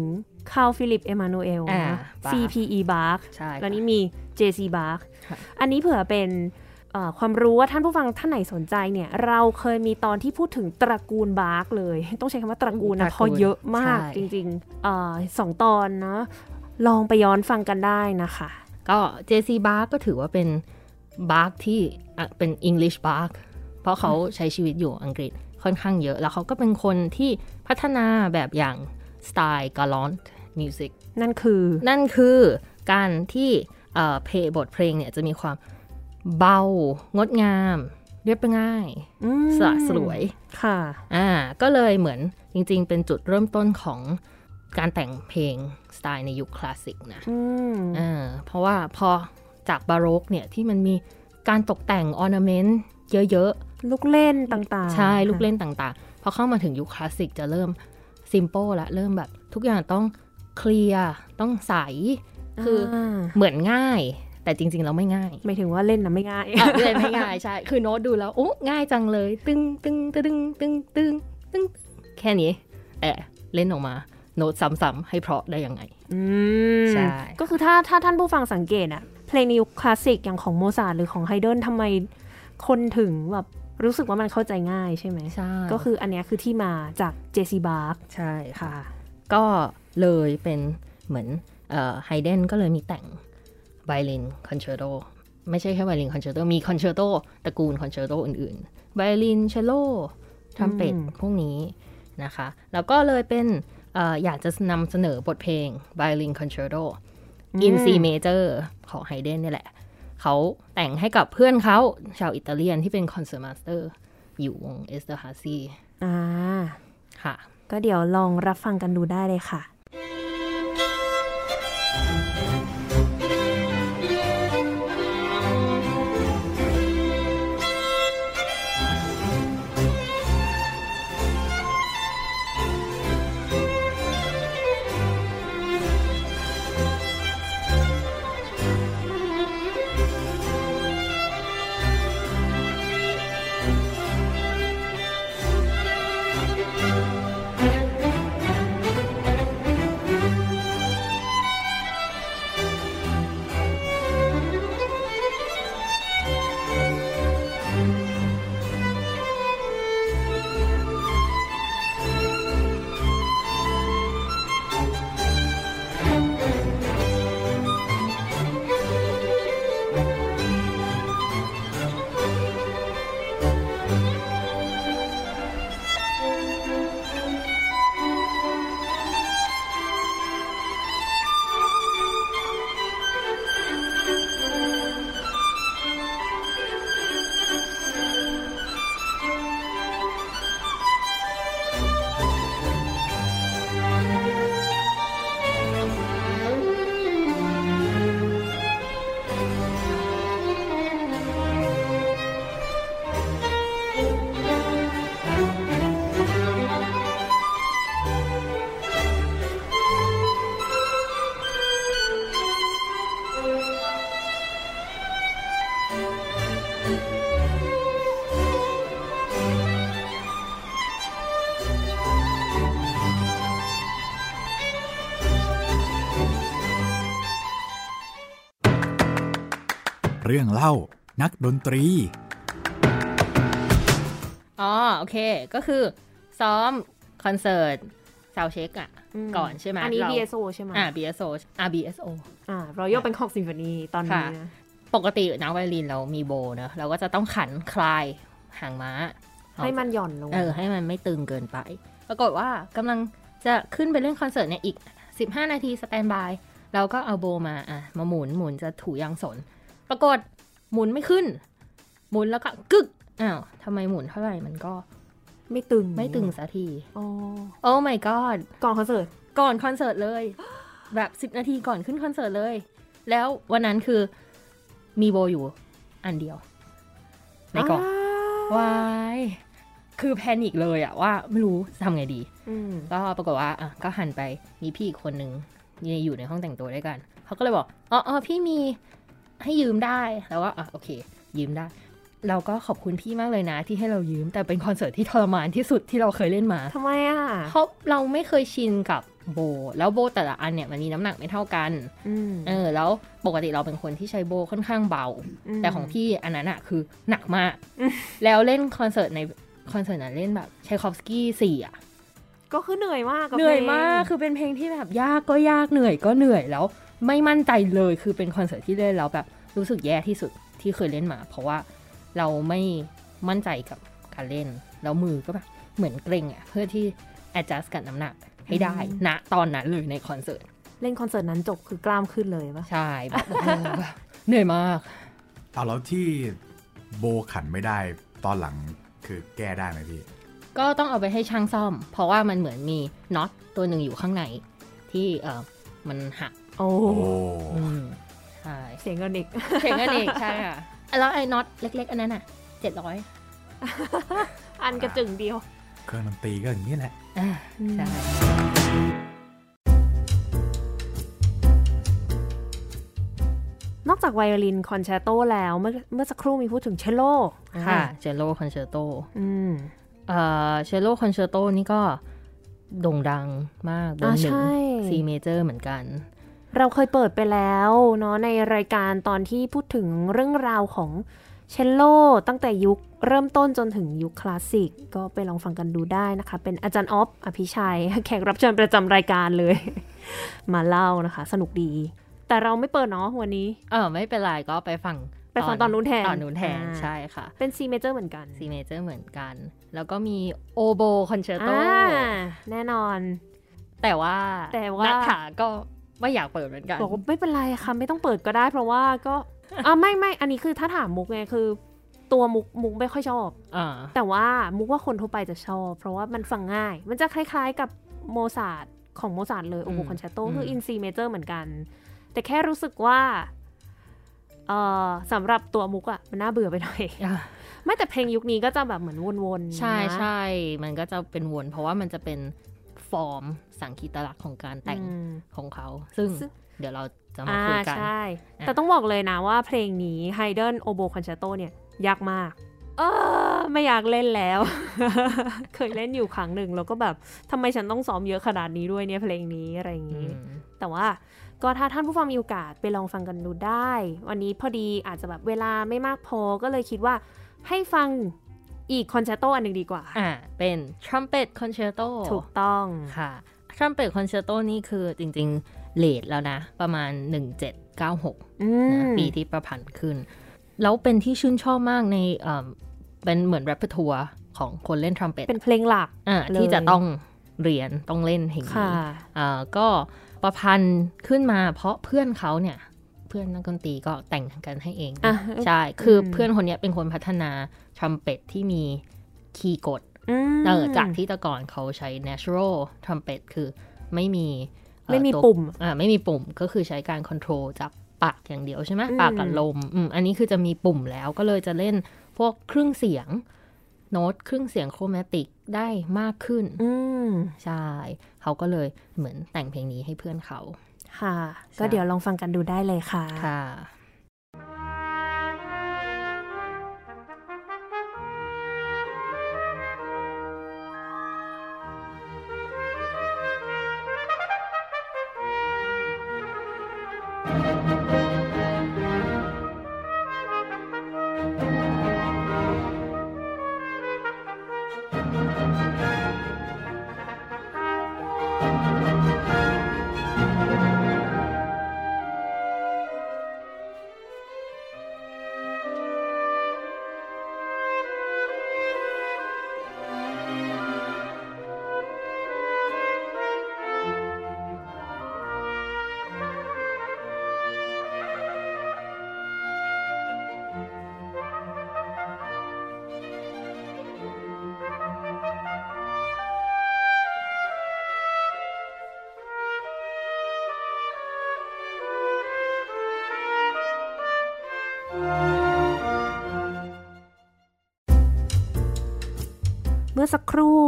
คาร์ลฟิลิป เอมานูเอลอ่านะ Bach CPE Bach ใช่แล้วนี้มี JC Bach ค่ะอันนี้เผื่อเป็นเอ่อความรู้ว่าท่านผู้ฟังท่านไหนสนใจเนี่ย เราเคยมีตอนที่พูดถึงตระกูลบาร์กเลย ต้องใช้คำว่าตระกูลนะเพราะเยอะมากจริงๆเอ่อสองตอนเนาะลองไปย้อนฟังกันได้นะคะ ก็ JC Bach ก็ถือว่าเป็นบาร์กที่อะเป็น English Bach เพราะเขาใช้ชีวิตอยู่อังกฤษค่อนข้างเยอะ แล้วเขาก็เป็นคนที่พัฒนาแบบอย่าง สไตล์กาลอนมิวสิกนั่นคือนั่นคือการที่เอ่อเพลงบทเพลงเนี่ยจะมีความเบา งดงาม เรียบง่ายอืมสละสลวยค่ะอ่าก็เลยเหมือนจริงๆ เป็นจุดเริ่มต้นของการแต่งเพลงสไตล์ในยุคคลาสสิกนะอืมอ่าเพราะว่าพอจากบาโรกเนี่ยที่มันมีการตกแต่ง ornament เยอะลูกเล่นต่างๆๆใช่ ลูกเล่นต่างๆ พอเข้ามาถึงยุคคลาสสิกจะเริ่ม ซิม p ป e ละเริ่มแบบทุกอย่างต้อง clear ต้องใส คืออาเหมือนง่าย แต่จริง ๆ เราไม่ง่ายหมายถึงว่าเล่นนะไม่ง่ายอะเล่นไม่ง่ายใช่ คือโน้ตดูแล้วโอ้ง่ายจังเลย ตึงตึงตึงตึงตึงตึงแค่นี้แต่เล่นออกมาโน้ตซ้ำๆให้เพราะได้ยังไงอืมใช่ก็คือถ้าถ้าท่านผู้ฟังสังเกตอะเพลงในยุคคลาสสิกอย่างของโมซาร์ทหรือของไฮเดนทำไมคนถึงแบบ รู้สึกว่ามันเข้าใจง่ายใช่ไหมใช่ก็คืออันเนี้ยคือที่มาจากเจซีบาร์กใช่ค่ะค่ะ ก็เลยเป็นเหมือนไฮเดนก็เลยมีแต่งไวลินคอนแช r โ o ไม่ใช่แค่ไวลินคอนแช r โ o มีคอนแช r โ o ตระกูลคอนแช r โ o อื่นๆไวลินเชลโลทรัมเป็ตอืมพวกนี้นะคะ แล้วก็เลยเป็นเอออยากจะนำเสนอบทเพลงไวลินคอนแช r โ o อินซีเมเจอร์ของไฮเดนนี่แหละ เขาแต่งให้กับเพื่อนเขาชาวอิตาเลียนที่เป็น concertmaster อยู่วงเอสเตอร์ฮาซีอ่าค่ะ ก็เดี๋ยวลองรับฟังกันดูได้เลยค่ะ รื่องเล่า นักดนตรี อ๋อ โอเค ก็คือ ซ้อมคอนเสิร์ต soundcheck อะอืมก่อนใช่ไหมอันนี้เรา BSO ใช่ไหมอ่า BSO อ่า BSO อ่า Royal Bangkok Symphony ตอนนี้ค่ะนะปกตินักไวโอลินเรามีโบเนอะเราก็จะต้องขันคลายหางม้า ให้มันหย่อนลง เออ ให้มันไม่ตึงเกินไป ปรากฏว่ากำลังจะขึ้นไปเล่นคอนเสิร์ตเนี่ยอีก 15 นาที standbyเราก็เอาโบมาอะมาหมุนหมุนจะถูยางสน ปรากฏหมุนไม่ขึ้น หมุนแล้วก็กึกอ้าวทำไมหมุนเท่าไหร่มันก็ไม่ตึงไม่ตึงสักทีอ๋อโอ้ my god ก่อนคอนเสิร์ตก่อนคอนเสิร์ตเลย แบบ10นาทีก่อนขึ้นคอนเสิร์ตเลย แล้ววันนั้นคือมีโบอยู่อันเดียวในกล่องวายคือแพนิคเลยอะว่าไม่รู้ทำไงดีอืมก็ปรากฏว่าอะก็หันไปมีพี่อีกคนนึงอยู่ในห้องแต่งตัวด้วยกัน เขาก็เลยบอกอ๋ออ๋อพี่มี ให้ยืมได้แล้วว่าอะโอเค ยืมได้ เราก็ขอบคุณพี่มากเลยนะ ที่ให้เรายืมแต่เป็นคอนเสิร์ตที่ทรมานที่สุดที่เราเคยเล่นมาทำไมอะเพราะเราไม่เคยชินกับโบ แล้วโบแต่ละอันเนี่ยมันมีน้ำหนักไม่เท่ากันอืมเออ แล้วปกติเราเป็นคนที่ใช้โบค่อนข้างเบามแต่ของพี่อันนั้นอะคือหนักมาก แล้วเล่นคอนเสิร์ตในคอนเสิร์ตนั้นเล่นแบบไชคอฟสกี้สี่อะ ก็คือเหนื่อยมากกับเหนื่อยพลงมากคือเป็นเพลงที่แบบยากก็ยากเหนื่อยก็เหนื่อยแล้ว ไม่มั่นใจเลยคือเป็นคอนเสิร์ตที่เล่นแล้วแบบรู้สึกแย่ที่สุดที่เคยเล่นมา เพราะว่าเราไม่มั่นใจกับการเล่น แล้วมือก็แบบเหมือนเกร็งอะเพื่อที่ adjust กับน้ำหนักให้ได้ณตอนนั้นเลยในคอนเสิร์ตเล่นคอนเสิร์ตนั้นจบคือกล้ามขึ้นเลยปะใช่แบบโอ้โหแบบเหนื่อยมากเอาแล้วที่โบขันไม่ได้ตอนหลังคือแก้ได้ไหมพี่ ก็ต้องเอาไปให้ช่างซ่อม เพราะว่ามันเหมือนมีน็อตตัวหนึ่งอยู่ข้างใน ที่เออมันหักโอ้โอ้อืมใช่เสียงกันอีกเสียงกันเองใช่ค่ะแล้วไอ้น็อตเล็ก ๆ อันนั้นอะเจ็ดร้อยอันกระจึงเดียวเครื่องดนตรีก็อย่างนี้แหละใช่นอกจากไวโอลินคอนแชร์โตแล้วเมื่อเมื่อสักครู่มีพูดถึงเชลโลค่ะเชลโลคอนแช ร์โตอืม เอ่อเชลโลคอนเช r t โตนี่ก็โด่งดังมากเบออ่าร์หนึ่งใช่ C major เหมือนกัน เราเคยเปิดไปแล้วเนาะในรายการตอนที่พูดถึงเรื่องราวของเชลโลตั้งแต่ยุคเริ่มต้นจนถึงยุคคลาสสิก ก็ไปลองฟังกันดูได้นะคะ เป็นอาจารย์ออฟอภิชัย แขกรับเชิญประจำรายการเลย มาเล่านะคะ สนุกดี แต่เราไม่เปิดเนาะวันนี้ เออไม่เป็นไรก็ไปฟังไป ฟังตอนนู้นแทนตอนนู้นแทนอ่าใช่ค่ะ เป็น C major เหมือนกัน C major เหมือนกัน แล้วก็มีโอโบคอนเช r t โตอ่าแน่นอน แต่ว่าแต่ว่านัทถาก็ไม่อยากเปิดเหมือนกันบอกว่าไม่เป็นไรค่ะไม่ต้องเปิดก็ได้ เพราะว่าก็อ่าไม่ไม่อันนี้คือถ้าถามมุกไงคือ ตัวมุกมุกไม่ค่อยชอบอ่าแต่ว่ามุกว่าคนทั่วไปจะชอบ เพราะว่ามันฟังง่าย มันจะคล้ายๆกับโมซาร์ทของโมซาร์ทเลยโอโบคอนแชร์โตคือ in C major เหมือนกัน แต่แค่รู้สึกว่า เอ่อสำหรับตัวมุกอะมันน่าเบื่อไปหน่อยอ่าไม่แต่เพลงยุคนี้ก็จะแบบเหมือนวนๆใช่นะใช่มันก็จะเป็นวน เพราะว่ามันจะเป็นฟอร์มสังคีตลักษณ์ของการแต่งอืมของเขาซึ่งซึ่งเดี๋ยวเราจะมาอ่าคุยกันใช่อะแต่ต้องบอกเลยนะว่าเพลงนี้ Haydn Oboe Concerto เนี่ยยากมากเออไม่อยากเล่นแล้ว เคยเล่นอยู่ครั้งหนึ่งแล้วก็แบบทำไมฉันต้องซ้อมเยอะขนาดนี้ด้วยเนี่ยเพลงนี้อะไรอย่างอืนี้มแต่ว่า ก็ถ้าท่านผู้ฟังมีโอกาสไปลองฟังกันดูได้ วันนี้พอดีอาจจะแบบเวลาไม่มากพอก็เลยคิดว่าให้ฟังอีกคอนแชตโตอันหนึ่งดีกว่า อ่า เป็น trumpet concerto ถูกต้องค่ะ trumpet concerto นี่คือจริงๆเลทแล้วนะ ประมาณ 1796อืนะมปีที่ประพันธ์ขึ้น แล้วเป็นที่ชื่นชอบมากในเอ่อเป็นเหมือน repertoire ของคนเล่น trumpet เป็นเพลงหลักอ่าเลยที่จะต้องเรียนต้องเล่นเพลงค่ะนี้อ่าก็ ประพันธ์ขึ้นมา เพราะเพื่อนเขาเนี่ย เพื่อนนักดนตรีก็แต่งกันให้เองอะใช่ คืออมเพื่อนคนเนี้ยเป็นคนพัฒนาทรัมเป็ตที่มีคีย์กดอืมเออจากที่แต่ก่อนเขาใช้ natural trumpet คือไม่มีเอ่อไม่มีตัวปุ่มอ่าไม่มีปุ่มก็คือใช้การค o n t r o l จากปากอย่างเดียวใช่ไหมอืมปากกับลมอืมอันนี้คือจะมีปุ่มแล้วก็เลยจะเล่นพวกเครื่องเสียง โน้ตเครื่องเสียงโครแมติกได้มากขึ้น อืมใช่ เขาก็เลยเหมือนแต่งเพลงนี้ให้เพื่อนเขา ค่ะใช่ก็เดี๋ยวลองฟังกันดูได้เลยค่ะ ค่ะ「 มื่อสักครู่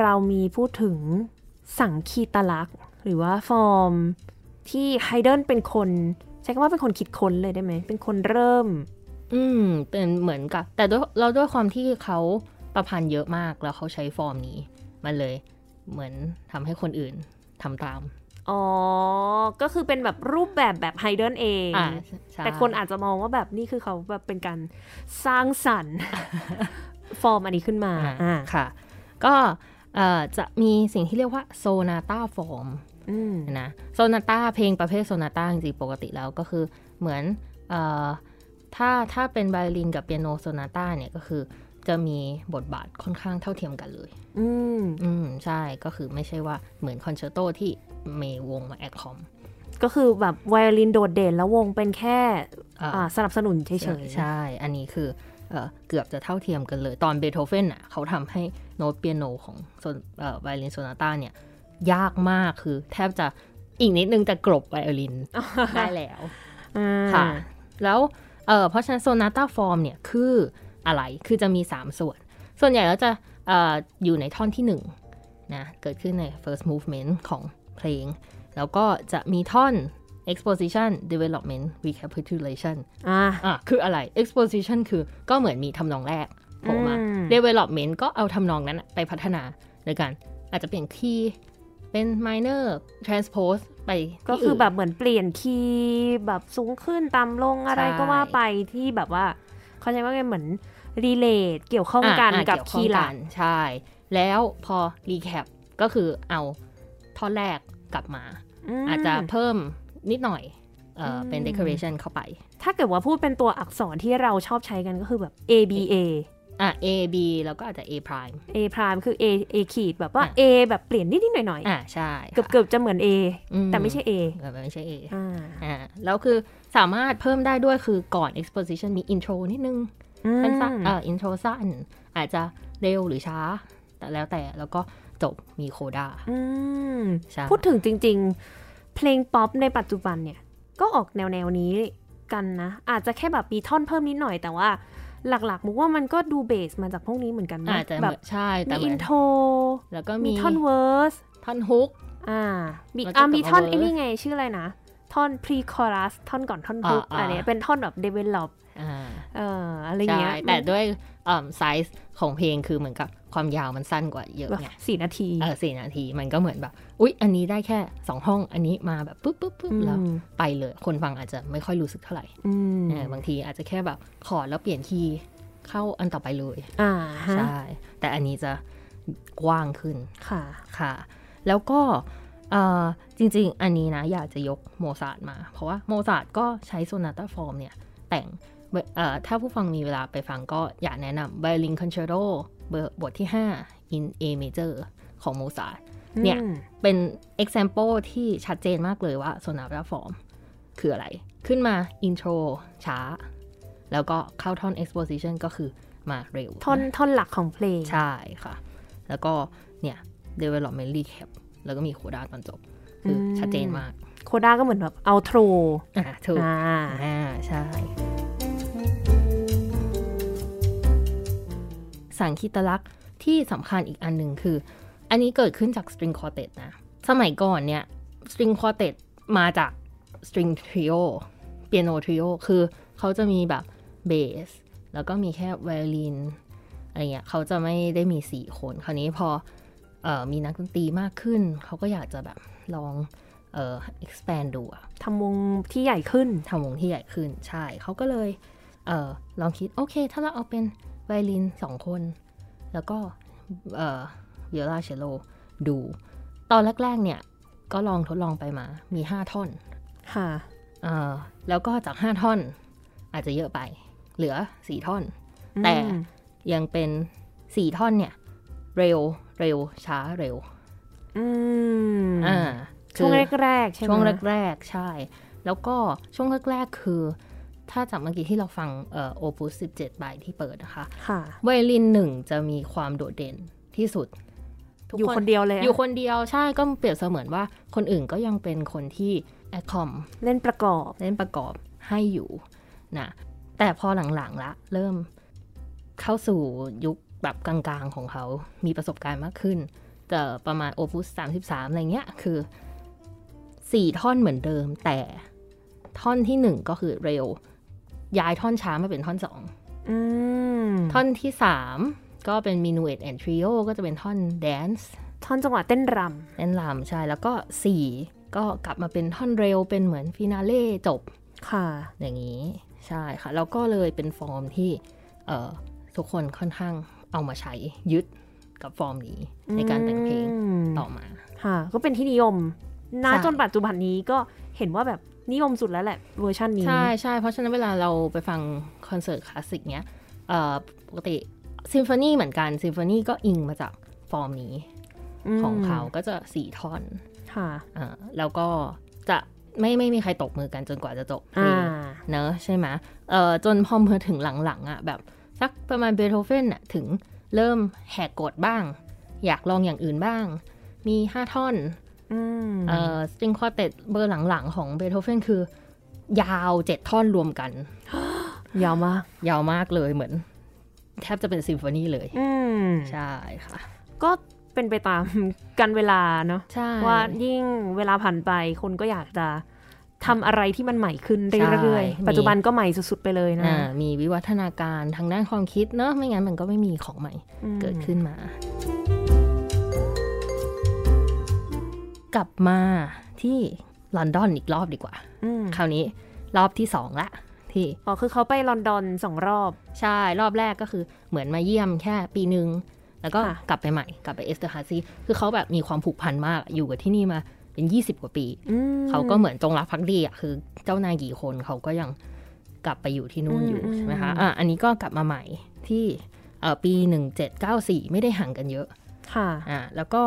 เรามีพูดถึงสังคีตลักษณ์ หรือว่าฟอร์มที่ไฮเดนเป็นคน ใช้คำว่าเป็นคนคิดค้นเลยได้ไหม เป็นคนเริ่ม อืม เป็นเหมือนกับ แต่ด้วยเราด้วยความที่เขาประพันธ์เยอะมากแล้วเขาใช้ฟอร์มนี้มันเลย เหมือนทำให้คนอื่นทำตามอ๋อ ก็คือเป็นแบบรูปแบบแบบไฮเดนเองอ่าใช่แต่คนอาจจะมองว่าแบบนี่คือเขาแบบเป็นการสร้างสรรค์ ฟอร์มอันนี้ขึ้นมาอ่าอ่าค่ะ ก็เอ่อจะมีสิ่งที่เรียกว่า sonata form อืมนะโซนาต้าเพลงประเภทโซนาต้าจริงๆปกติแล้วก็คือเหมือนเออถ้าถ้าเป็นไวโอลินกับเปียโนโซนาต้าเนี่ยก็คือจะมีบทบาทค่อนข้างเท่าเทียมกันเลย อืม อืม ใช่ ก็คือไม่ใช่ว่าเหมือนคอนแชร์โตที่มีวงมา accomp ก็คือแบบไวโอลินโดดเด่นแล้ววงเป็นแค่อ่าอ่าสนับสนุนเฉยๆ ใช่ อันนี้คือ เออเกือบจะเท่าเทียมกันเลย ตอนเบโธเฟนอะเขาทำให้โน้ตเปียโนของโซนเอ่อไวโอลินโซนาต้าเนี่ยยากมากคือแทบจะอีกนิดนึงจะกลบไวโอลินได้แล้วอ่าค่ะ แล้วเออเพราะฉะนั้น sonata form เนี่ยคืออะไรคือจะมี 3 ส่วน ส่วนใหญ่แล้วจะเอออยู่ในท่อนที่1นะเกิดขึ้นใน first movement ของเพลง แล้วก็จะมีท่อน exposition development recapitulation อ่าอะคืออะไร exposition คือก็เหมือนมีทำนองแรกโผล่มาอืม development ก็เอาทำนองนั้นน่ะไปพัฒนาโดยกันอาจจะเปลี่ยนคีย์เป็น minor transpose ไปที่ก็คืออื่นแบบเหมือนเปลี่ยนคีย์แบบสูงขึ้นต่ำลงอะไรใช่ก็ว่าไปที่แบบว่า เขาใช้ว่าไงเหมือนรีเลทเกี่ยวข้องกันอะกับเยวข้คีองย์หลักนใช่ แล้วพอ recap ก็คือเอาท่อนแรกกลับมามอาจจะเพิ่ม นิดหน่อยเอออมเป็น decoration เข้าไป ถ้าเกิดว่าพูดเป็นตัวอักษรที่เราชอบใช้กันก็คือแบบ A B A อะ A B แล้วก็อาจจะ A prime A prime คือ A A ขีดแบบว่าอะ A แบบเปลี่ยนนิดๆหน่อยอะใช่ๆเกือบๆจะเหมือน A แต่ไม่ใช่ A เออไม่ใช่ A อ่าอ่าแล้วคือสามารถเพิ่มได้ด้วยคือก่อน exposition มี intro นิดนึงเป็นสั้นเอ่อ intro สั้น อาจจะเร็วหรือช้า แต่แล้วแต่แล้วก็จบมี coda อืมใช่พูดถึงจริง ๆ เพลงป๊อปในปัจจุบันเนี่ย ก็ออกแนวแนวๆนี้กันนะ อาจจะแค่แบบมีท่อนเพิ่มนิดหน่อยแต่ว่าหลักๆมุกว่ามันก็ดู base มาจากพวกนี้เหมือนกันนะอาจจะแบแบบบใช่แต่มีเหมือนนโทรแล้วก็มีมีท่อน verse ท่อน hook อ่ามีแล้วก็อ่ามีท่อนกับไอ้ verse นี่ไงชื่ออะไรนะ ท่อน pre chorus ท่อนก่อนท่อน hook อ่าอันเนี้ยเป็นท่อนแบบ develop อ่าเอ่อ อะไรใช่เงี้ยแต่ด้วยไซส์ของเพลงคือเหมือนกับความยาวมันสั้นกว่าเยอะแบบไงสี่นาทีเออสี่นาทีมันก็เหมือนแบบ อุ๊ย อันนี้ได้แค่สองห้องอันนี้มาแบบปุ๊บปุ๊บปุ๊บอืมแล้วไปเลย คนฟังอาจจะไม่ค่อยรู้สึกเท่าไหร่อืมเออบางทีอาจจะแค่แบบคอร์ดแล้วเปลี่ยนคีย์เข้าอันต่อไปเลยอ่าฮะใช่แต่อันนี้จะกว้างขึ้นค่ะค่ะ แล้วก็เอ่อจริง ๆ อันนี้นะอยากจะยกโมซาร์ทมา เพราะว่าโมซาร์ทก็ใช้ sonata form เนี่ยแต่งเอ่อ ถ้าผู้ฟังมีเวลาไปฟังก็อยากแนะนำ Violin Concerto เบอร์บทที่ 5 in A major ของโมซาร์ทเนี่ยอืมเป็น example ที่ชัดเจนมากเลยว่า sonata form คืออะไร ขึ้นมา intro ช้า แล้วก็เข้าท่อน exposition ก็คือมาเร็ว ท่อนท่อนหลักของเพลง ใช่ค่ะ แล้วก็เนี่ย development recap แล้วก็มี coda ตอนจบ คืออมชัดเจนมาก โคด้าก็เหมือนแบบเอาโทรอ่าถูกอ่าอ่าใช่ สังคีตลักษณ์ที่สำคัญอีกอันหนึ่งคือ อันนี้เกิดขึ้นจาก string quartet นะ สมัยก่อนเนี่ย string quartet มาจาก string trio piano trio คือเขาจะมีแบบเบสแล้วก็มีแค่ไวโอลินอะไรเงี้ยเขาจะไม่ได้มีสี่คน คราวนี้พอเออมีนักดนตรีมากขึ้น เขาก็อยากจะแบบลองเอ่อ expand ดูอะทำวงที่ใหญ่ขึ้นทำวงที่ใหญ่ขึ้น ใช่ เขาก็เลยเออลองคิด โอเค ถ้าเราเอาเป็น ไวโอลินสองคน แล้วก็เอ่อวิโอลาเชลโลดู ตอนแรกๆเนี่ย ก็ลองทดลองไปมา มีห้าท่อน ค่ะเออแล้วก็จากห้าท่อน อาจจะเยอะไป เหลือสี่ท่อน แต่อืมยังเป็นสี่ท่อนเนี่ย เร็วเร็วช้าเร็ว อืมอ่าช่วงคือแรกๆใช่ไหมช่วงแรกๆ ใช่ แล้วก็ช่วงแรกๆ คือ ถ้าจากเมื่อกี้ที่เราฟังเอ่อโอปุส17ใบที่เปิดนะคะค่ะไวโอลินหนึ่งจะมีความโดดเด่นที่สุดทุกอยู่คนเดียวเลยอะอยู่คนเดียวใช่ก็เปรียบเสมือนว่าคนอื่นก็ยังเป็นคนที่แอคคอมเล่นประกอบเล่นประกอบให้อยู่นะแต่พอหลังๆละ เริ่มเข้าสู่ยุคแบบกลางๆของเขา มีประสบการณ์มากขึ้น แต่ประมาณโอปุส33อะไรเงี้ย คือสี่ท่อนเหมือนเดิม แต่ท่อนที่หนึ่งก็คือเร็ว ย้ายท่อนช้ามาเป็นท่อนสองอืมท่อนที่สามก็เป็นมินูเอตแอนทริโอก็จะเป็นท่อนแดนซ์ท่อนจังหวะเต้นรเต้นรำใช่ แล้วก็สี่ก็กลับมาเป็นท่อนเร็วเป็นเหมือน finale จบค่ะ อย่างนี้ ใช่ค่ะ แล้วก็เลยเป็นฟอร์มที่เอ่อทุกคนค่อนข้างเอามาใช้ยึดกับฟอร์มนี้ ในการแต่งเพลงต่อมา ค่ะ ก็เป็นที่นิยมนะใช่จนปัจจุบันนี้ก็เห็นว่าแบบ นิยมสุดแล้วแหละเวอร์ชันนี้ ใช่ใช่เพราะฉะนั้นเวลาเราไปฟังคอนเสิร์ตคลาสสิกเนี้ยเอ่อปกติซิมโฟนีเหมือนกันซิมโฟนีก็อิงมาจากฟอร์มนี้มของเขาก็จะสี่ท่อน ค่ะอ่าแล้วก็จะไม่ไม่มีใครตกมือกันจนกว่าจะจบเพลอ่างเนอะใช่ไหมเอ่อจนพอมาถึงหลังๆอะแบบสักประมาณเบโธเฟนอะถึงเริ่มแหกกฎบ้าง อยากลองอย่างอื่นบ้าง มีห้าท่อนอืมเอ่อ สตริงควอเต็เบอร์หลังๆ ของเบโธเฟนคือ ยาวเจ็ดท่อนรวมกัน ยาวมาก ยาวมากเลยเหมือน แทบจะเป็นซิมโฟนีเลยอืมใช่ค่ะ ก็เป็นไปตามกันเวลาเนาะใช่ว่ายิ่งเวลาผ่านไปคนก็อยากจะทำอะไรที่มันใหม่ขึ้นใช่เรื่อยมีๆปัจจุบันก็ใหม่สุดๆไปเลยนะอ่ามีวิวัฒนาการทางด้านความคิดเนอะไม่งั้นมันก็ไม่มีของใหม่อืมเกิดขึ้นมา กลับมาที่ลอนดอนอีกรอบดีกว่าอืมคราวนี้รอบที่สองละที่อ๋อคือเขาไปลอนดอนสองรอบ ใช่รอบแรกก็คือเหมือนมาเยี่ยมแค่ปีหนึ่งแล้วก็ค่ะกลับไปใหม่กลับไปเอสเตอร์ฮาซีคือเขาแบบมีความผูกพันมากอยู่กับที่นี่มาเป็น 20 กว่าปีอืมเขาก็เหมือนจงรักภักดีอะคือเจ้านายกี่คนเขาก็ยังกลับไปอยู่ที่นู่นอยู่อืมใช่ไหมคะอะอันนี้ก็กลับมาใหม่ที่เอ่อปี 1794 ไม่ได้ห่างกันเยอะ ค่ะอะแล้วก็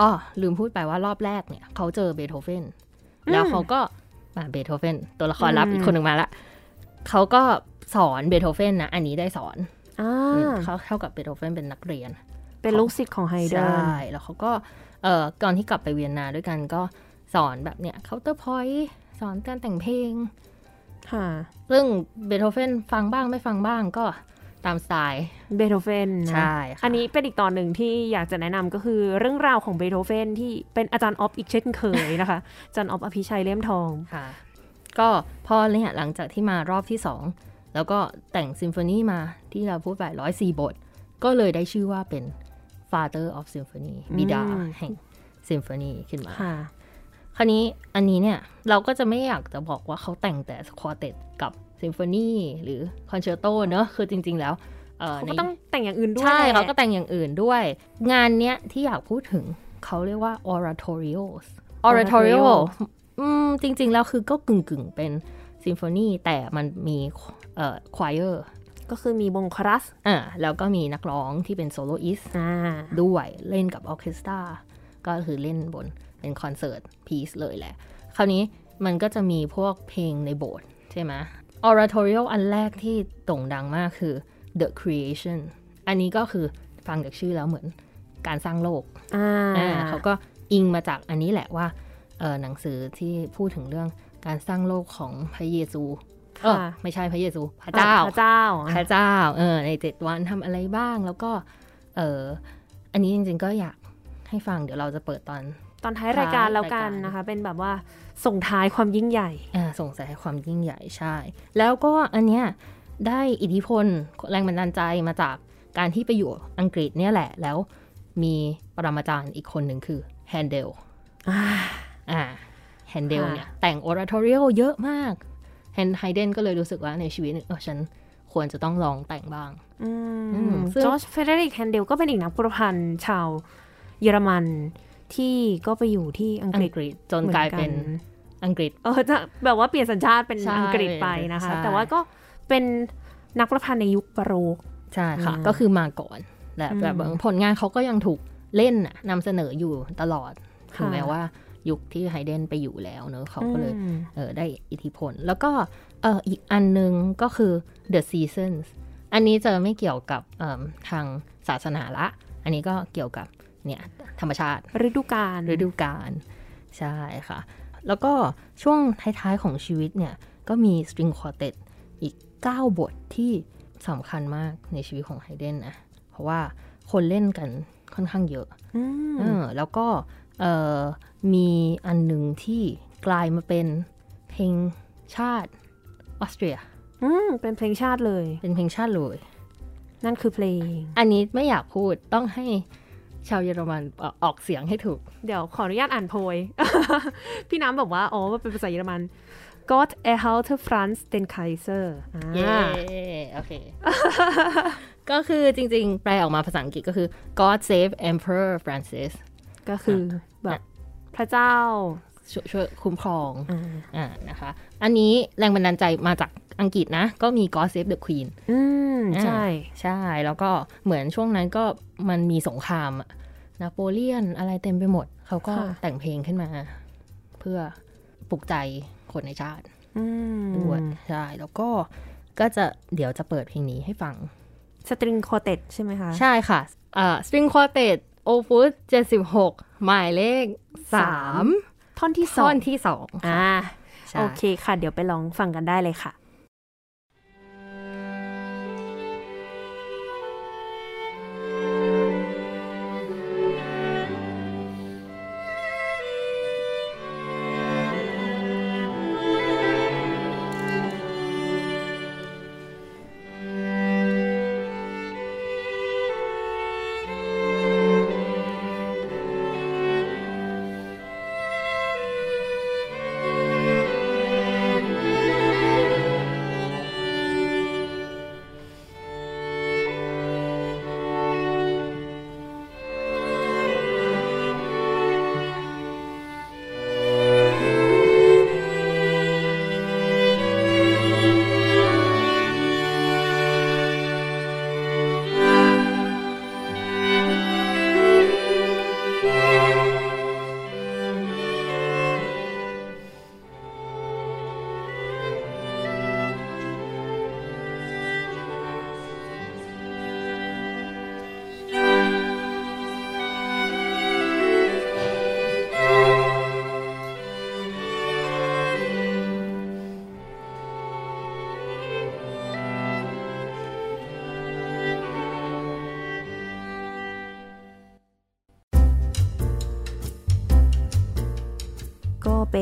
อ๋อลืมพูดไปว่ารอบแรกเนี่ย เขาเจอเบโธเฟนแล้วเขาก็อะเบโธเฟนตัวละครลับอืมอีกคนหนึ่งมาละเขาก็สอนเบโธเฟนนะ อันนี้ได้สอนอ่าอืมเขาเท่ากับเบโธเฟนเป็นนักเรียน เป็นลูกศิษย์ของไฮเดนใช่แล้วเขาก็เอ่อก่อนที่กลับไปเวียนนาด้วยกันก็สอนแบบเนี้ย counterpoint สอนการแต่งเพลงค่ะซึ่งเบโธเฟนฟังบ้างไม่ฟังบ้างก็ ตามสไตล์เบโธเฟนนะใช่ค่ะอันนี้เป็นอีกตอนหนึ่งที่อยากจะแนะนำก็คือเรื่องราวของเบโธเฟนที่เป็นอาจารย์ออฟอีกเช่นเคยนะคะอาจารย์ออฟอภิชัยเลี่ยมทองค่ะ ก็พอเนี่ยหลังจากที่มารอบที่สองแล้วก็แต่งซิมโฟนีมาที่เราพูดไปร้อยสี่บท ก็เลยได้ชื่อว่าเป็น Father of Symphony บิดาอืมแห่งซิมโฟนีขึ้นมาค่ะคราวนี้อันนี้เนี่ยเราก็จะไม่อยากจะบอกว่าเขาแต่งแต่ quartetกับ ซิมโฟนีหรือคอนแชร์โตเนอะคือจริง ๆ แล้วเออไฮเดนก็ต้องแต่งอย่างอื่นด้วย ใช่แหละเขาก็แต่งอย่างอื่นด้วย งานเนี้ยที่อยากพูดถึงเขาเรียกว่า oratorios oratorio อืมจริง ๆ แล้วคือก็กึ่ง ๆ เป็นซิมโฟนีแต่มันมีเอ่อ choir ก็คือมีวงครัสอ่าแล้วก็มีนักร้องที่เป็น soloist อ่าด้วยเล่นกับออร์เคสตราก็คือเล่นบนเป็นคอนเสิร์ตพีซเลยแหละ คราวนี้มันก็จะมีพวกเพลงในโบสถ์ใช่ไหม oratorio อันแรกที่โด่งดังมากคือ the creation อันนี้ก็คือฟังจากชื่อแล้วเหมือนการสร้างโลกอ่าอ่าเขาก็อิงมาจากอันนี้แหละว่าเออหนังสือที่พูดถึงเรื่องการสร้างโลกของพระเยซูเออค่ะไม่ใช่พระเยซู พระเจ้า พระเจ้า พระเจ้า เออ ในเจ็ดวันทำอะไรบ้าง แล้วก็ เอออันนี้จริงๆก็อยากให้ฟัง เดี๋ยวเราจะเปิดตอน ตอนท้ายรายการแล้วกันรายการนะคะ เป็นแบบว่า ส่งท้ายความยิ่งใหญ่อ่าส่งท้ายความยิ่งใหญ่ใช่ แล้วก็อันเนี้ยได้อิทธิพลแรงบันดาลใจมาจากการที่ไปอยู่อังกฤษเนี่ยแหละ แล้วมีปรมาจารย์อีกคนหนึ่งคือแฮนเดลอ่าอ่าแฮนเดลค่ะเนี่ยแต่งโอรา t o เรียลเยอะมากแฮนไฮเดนก็เลยรู้สึกว่าในชีวิตเนี่ยเออฉันควรจะต้องลองแต่งบ้างอือืมมซึ่งจอร์จเฟเดริกแฮนเดลก็เป็นอีกนักประพันธ์ชาวเยอรมันที่ก็ไปอยู่ที่อังอักงฤษกฤษจนกลายเป็นหมื อกัอังกฤษ เออจะแบบว่าเปลี่ยนสัญชาติเป็นใช่อังกฤษไปนะคะใช่แต่ว่าก็เป็นนักประพันธ์ในยุคบาโรกใช่ค่ะอืมก็คือมาก่อนและอืมแบบผลงานเขาก็ยังถูกเล่นน่ะนำเสนออยู่ตลอดถึงค่ะแม้ว่ายุคที่ไฮเดนไปอยู่แล้วเนอะเขาก็เลยอืมเออได้อิทธิพล แล้วก็เอออีกอันหนึงก็คือ The Seasons อันนี้จะไม่เกี่ยวกับเอิ่มทางศาสนาละ อันนี้ก็เกี่ยวกับเนี่ยธรรมชาติฤดูกาลฤดูกาลใช่ค่ะ แล้วก็ช่วงท้ายๆของชีวิตเนี่ย ก็มีสตริงควอเต็ตอีก 9 บทที่สำคัญมากในชีวิตของไฮเดนนะ เพราะราะว่าคนเล่นกันค่อนข้างเยอะอืมเออแล้วก็เอ่อมีอันหนึ่งที่กลายมาเป็นเพลงชาติออสเตรียอืมเป็นเพลงชาติเลย เป็นเพลงชาติเลย นั่นคือเพลง อันนี้ไม่อยากพูดต้องให้ ชาวเยอรมันเอ่อออกเสียงให้ถูก เดี๋ยวขออนุญาตอ่านโพย พี่น้ำบอกว่า อ๋อมันเป็นภาษาเยอรมัน Gott erhalte Franz den Kaiser อ่าเย้โอเค ก็คือจริงๆ แปลออกมาภาษาอังกฤษก็คือ God save Emperor Francis ก็คือแบบพระเจ้า ช่วยช่วยคุ้มครองอ่าอ่านะคะ อันนี้แรงบันดาลใจมาจากอังกฤษนะ ก็มี God save the Queen อืมอ่าใช่ใช่ แล้วก็เหมือนช่วงนั้นก็มันมีสงครามอะนโปเลียนอะไรเต็มไปหมด เขาก็แต่งเพลงขึ้นมา เพื่อปลุกใจคนในชาติอืมด้วยใช่ แล้วก็ก็จะเดี๋ยวจะเปิดเพลงนี้ให้ฟังสตริงคอเต็ใช่ไหมคะ ใช่ค่ะอ่า String Quartet Opus 76หมายเลข3 ท่อนที่สอท่องนที่2ค่ะอ่าใช่โอเคค่ะ เดี๋ยวไปลองฟังกันได้เลยค่ะ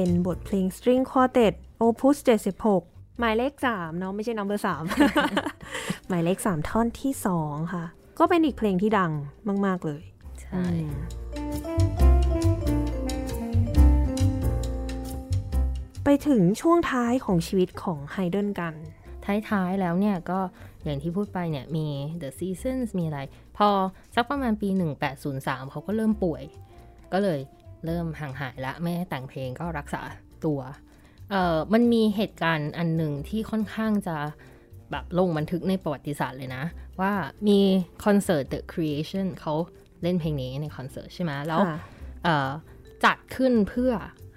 เป็นบทเพลง String Quartet Opus 76 หมายเลข 3 เนาะไม่ใช่ number 3หมายเลข 3 ท่อนที่ 2 ค่ะ ก็เป็นอีกเพลงที่ดังมาก ๆ เลย ใช่ไปถึงช่วงท้ายของชีวิตของไฮเดนกัน ท้ายๆแล้วเนี่ยก็อย่างที่พูดไปเนี่ยมี The Seasons มีอะไร พอสักประมาณปี 1803 เขาก็เริ่มป่วย ก็เลย เริ่มห่างหายละไม่ได้แต่งเพลงก็รักษาตัวเอ่อมันมีเหตุการณ์อันหนึ่งที่ค่อนข้างจะแบบลงบันทึกในประวัติศาสตร์เลยนะ ว่ามีคอนเสิร์ต The Creation เขาเล่นเพลงนี้ในคอนเสิร์ตใช่ไหมแล้วค่ะเอ่อจัดขึ้นเพื่อ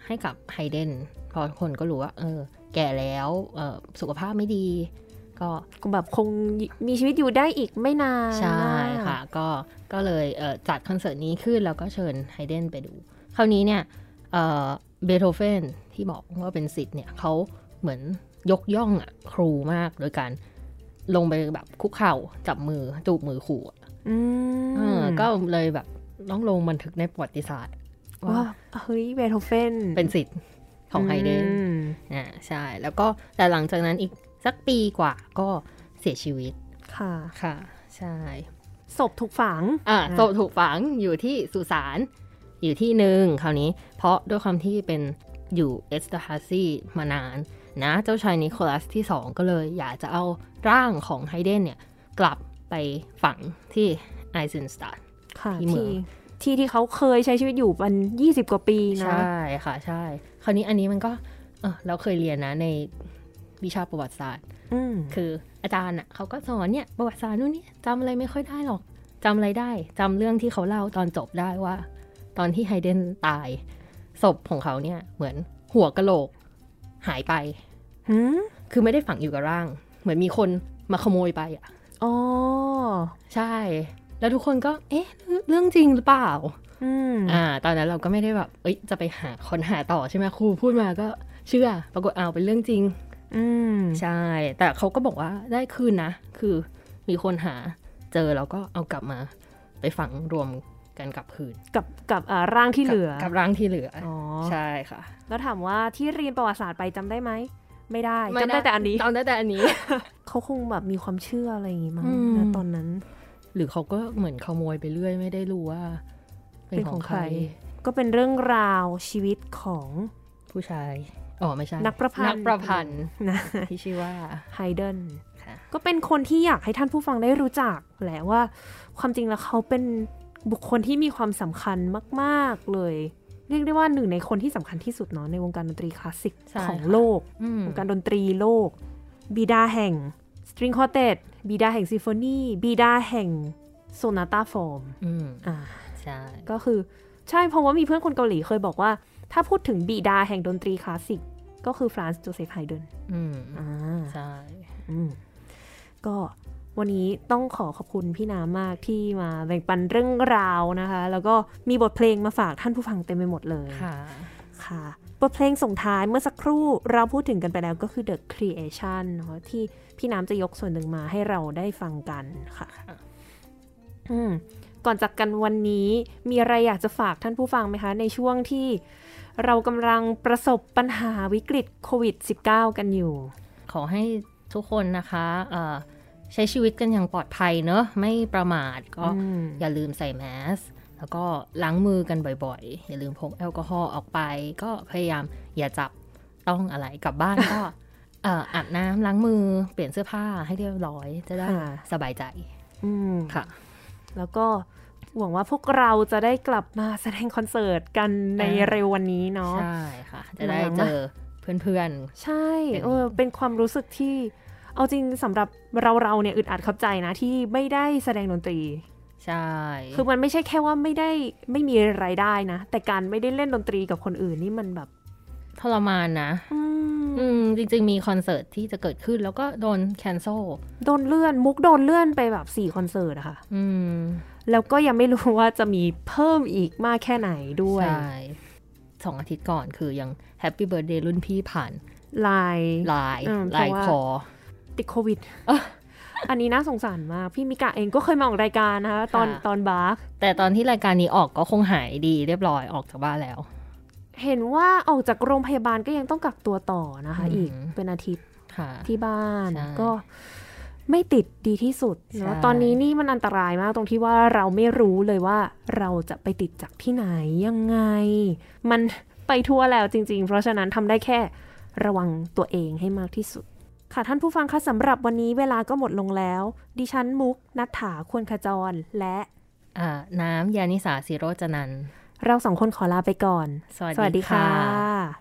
ให้กับไฮเดนเพราะคนก็รู้ว่า เออ แก่แล้วเอ่อสุขภาพไม่ดีก็ก็แบบคงมีชีวิตอยู่ได้อีกไม่นาน ใช่มากค่ะ ก็ก็เลยเอ่อจัดคอนเสิร์ตนี้ขึ้นแล้วก็เชิญไฮเดนไปดู คราวนี้เนี่ยเอ่อเบโธเฟนที่บอกว่าเป็นสิทธิ์เนี่ยเขาเหมือนยกย่องอะครูมากโดยการลงไปแบบคุกเข่าจับมือจูบมือขู่อะอืมเออก็เลยแบบต้องลงบันทึกในประวัติศาสตร์ ว่าว่าเฮ้ยเบโธเฟนเป็นสิทธิ์ของไฮเดนอืมอ่าใช่ แล้วก็แต่หลังจากนั้นอีกสักปีกว่าก็เสียชีวิต ค่ะค่ะ ใช่ศพถูกฝัง อ่าอ่าศพถูกฝังอยู่ที่สุสาน อยู่ที่หนึ่งคราวนี้ เพราะด้วยความที่เป็นอยู่เอสตาฮาซีมานานนะเจ้าชายนิโคลัสที่สองก็เลยอยากจะเอาร่างของไฮเดนเนี่ย กลับไปฝังที่ไอเซนสตาร์ค่ะที่เมืที่องที่ที่เขาเคยใช้ชีวิตอยู่มันยี่สิบกว่าปีนะ ใช่ค่ะ ใช่ คราวนี้อันนี้มันก็เออเราเคยเรียนนะในวิชาประวัติศาสตร์อืมคืออาจารย์อะเขาก็สอนเนี่ยประวัติศาสตร์นู่นนี่จำอะไรไม่ค่อยได้หรอกจำอะไรได้จำเรื่องที่เขาเล่าตอนจบได้ว่า ตอนที่ไฮเดนตาย ศพของเขาเนี่ย เหมือนหัวกะโหลก หายไปหืมคือไม่ได้ฝังอยู่กับร่าง เหมือนมีคนมาขโมยไปอะอ๋อ ใช่ แล้วทุกคนก็ เอ๊ะ เรื่องจริงหรือเปล่าอืมอ่า ตอนนั้นเราก็ไม่ได้แบบ เอ้ย จะไปหาคนหาต่อใช่ไหมครูพูดมาก็เชื่อ ปรากฏอ้าวเป็นเรื่องจริง อืม ใช่ แต่เขาก็บอกว่าได้คืนนะ คือมีคนหาเจอแล้วก็เอากลับมา ไปฝังรวม กันกับคืนกับกับอ่าร่างที่เหลือกับกับร่างที่เหลือออ๋อใช่ค่ะ แล้วถามว่าที่เรียนประวัติศาสตร์ไปจำได้ไหมไม่ได้จำได้แต่อันนี้จำได้แต่อันนี้ เขาคงแบบมีความเชื่ออะไรอย่างงี้มั้งอืมนะตอนนั้น หรือเขาก็เหมือนขโมยไปเรื่อยไม่ได้รู้ว่า เป็นเป็นขขอองงใคใครรก็เป็นเรื่องราวชีวิตของผู้ชายอ๋อไม่ใช่ นักประพันธ์นักประพันธ์นะที่ชื่อว่าไฮเดนค่ะก็เป็นคนที่อยากให้ท่านผู้ฟังได้รู้จักแหละว่า ความจริงแล้วเขาเป็น บุคคลที่มีความสำคัญมาก ๆ เลย เรียกได้ว่าหนึ่งในคนที่สำคัญที่สุดเนาะในวงการดนตรีคลาสสิกใช่ของค่ะโลกอืมวงการดนตรีโลก บิดาแห่งสตริงคอ r เต t บิดาแห่งซิมโฟนีบิดาแห่ง sonata form อืมอ่าใช่ก็คือใช่เพราะว่ามีเพื่อนคนเกาหลีเคยบอกว่า ถ้าพูดถึงบิดาแห่งดนตรีคลาสสิกก็คือฟรานซ์โจเซฟไฮเดนอืมอ่าใช่อืมก็ วันนี้ต้องขอขอบคุณพี่น้ำมากที่มาแบ่งปันเรื่องราวนะคะ แล้วก็มีบทเพลงมาฝากท่านผู้ฟังเต็มไปหมดเลยค่ะค่ะบทเพลงส่งท้ายเมื่อสักครู่เราพูดถึงกันไปแล้วก็คือ The Creation เนาะที่พี่น้ำจะยกส่วนหนึ่งมาให้เราได้ฟังกันค่ะค่ะอืมก่อนจากกันวันนี้มีอะไรอยากจะฝากท่านผู้ฟังไหมคะ ในช่วงที่เรากำลังประสบปัญหาวิกฤตโควิด -19 กันอยู่ ขอให้ทุกคนนะคะเอ่อ ใช้ชีวิตกันอย่างปลอดภัยเนอะไม่ประมาทก็อืมอย่าลืมใส่แมสแล้วก็ล้างมือกันบ่อยๆ อย่าลืมพกแอลกอฮอล์ออกไป ก็พยายามอย่าจับต้องอะไรกลับบ้านก็เอ่ออาบน้ำล้างมือเปลี่ยนเสื้อผ้าให้เรียบร้อยจะได้ค่ะสบายใจอืมค่ะ แล้วก็หวังว่าพวกเราจะได้กลับมาแสดงคอนเสิร์ตกันในอ่าเร็ววันนี้เนาะใช่ค่ะ จะได้หลังๆเจอเพื่อนใช่เป็นเออเป็นความรู้สึกที่ เอาจริงสำหรับเราเราเนี่ยอึดอัดเข้าใจนะที่ไม่ได้แสดงดนตรีๆใช่ คือมันไม่ใช่แค่ว่าไม่ได้ไม่มีรายได้นะ แต่การไม่ได้เล่นดนตรีกับคนอื่นนี่มันแบบทรมานนะ อืมอืมจริง ๆ มีคอนเสิร์ตที่จะเกิดขึ้นแล้วก็โดน cancel โดนเลื่อนมุกโดนเลื่อนไปแบบสี่คอนเสิร์ตอะค่ะ อืม แล้วก็ยังไม่รู้ว่าจะมีเพิ่มอีกมากแค่ไหนด้วยใช่สองอาทิตย์ก่อนคือยัง happy birthday รุ่นพี่ผ่านลายลายอืมลายเพราะว่าคอ ติดโควิดอันนี้น่าสงสารมาก พี่มิกาเองก็เคยมาออกรายการนะคะตอนค่ะตอนบาร์กแต่ตอนที่รายการนี้ออกก็คงหายดีเรียบร้อยออกจากบ้านแล้ว เห็นว่าออกจากโรงพยาบาลก็ยังต้องกักตัวต่อนะคะอืมอีกเป็นอาทิตย์ค่ะที่บ้านใช่ก็ไม่ติดดีที่สุดเนอะใช่ตอนนี้นี่มันอันตรายมากตรงที่ว่าเราไม่รู้เลยว่าเราจะไปติดจากที่ไหนยังไง มันไปทั่วแล้วจริง ๆ เพราะฉะนั้นทำได้แค่ระวังตัวเองให้มากที่สุด ค่ะท่านผู้ฟังคะสำหรับวันนี้เวลาก็หมดลงแล้ว ดิฉันมุกนัฐถาควรขจรและอ่าน้ำยานิสาสิโรจนันท์เราสองคนขอลาไปก่อน สวัสสวัสดีดีค่ะ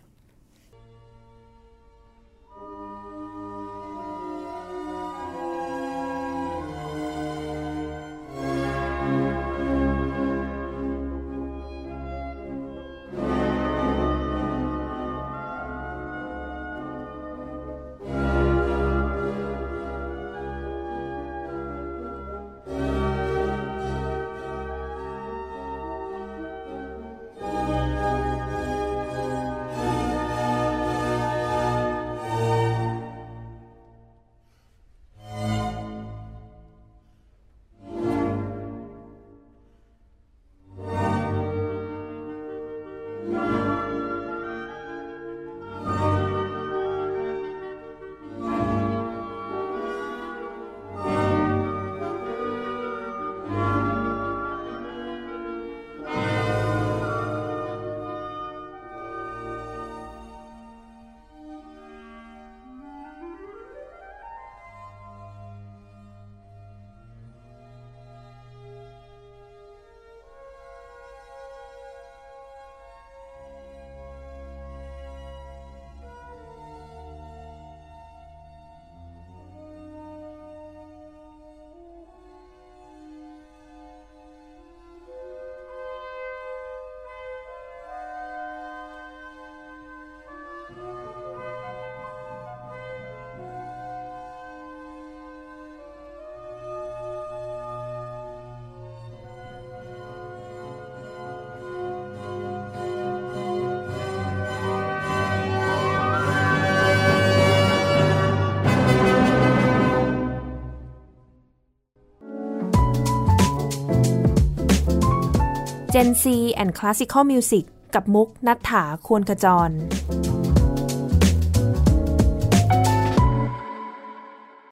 Gen C and Classical Music กับมุกนัฐถาควรขจร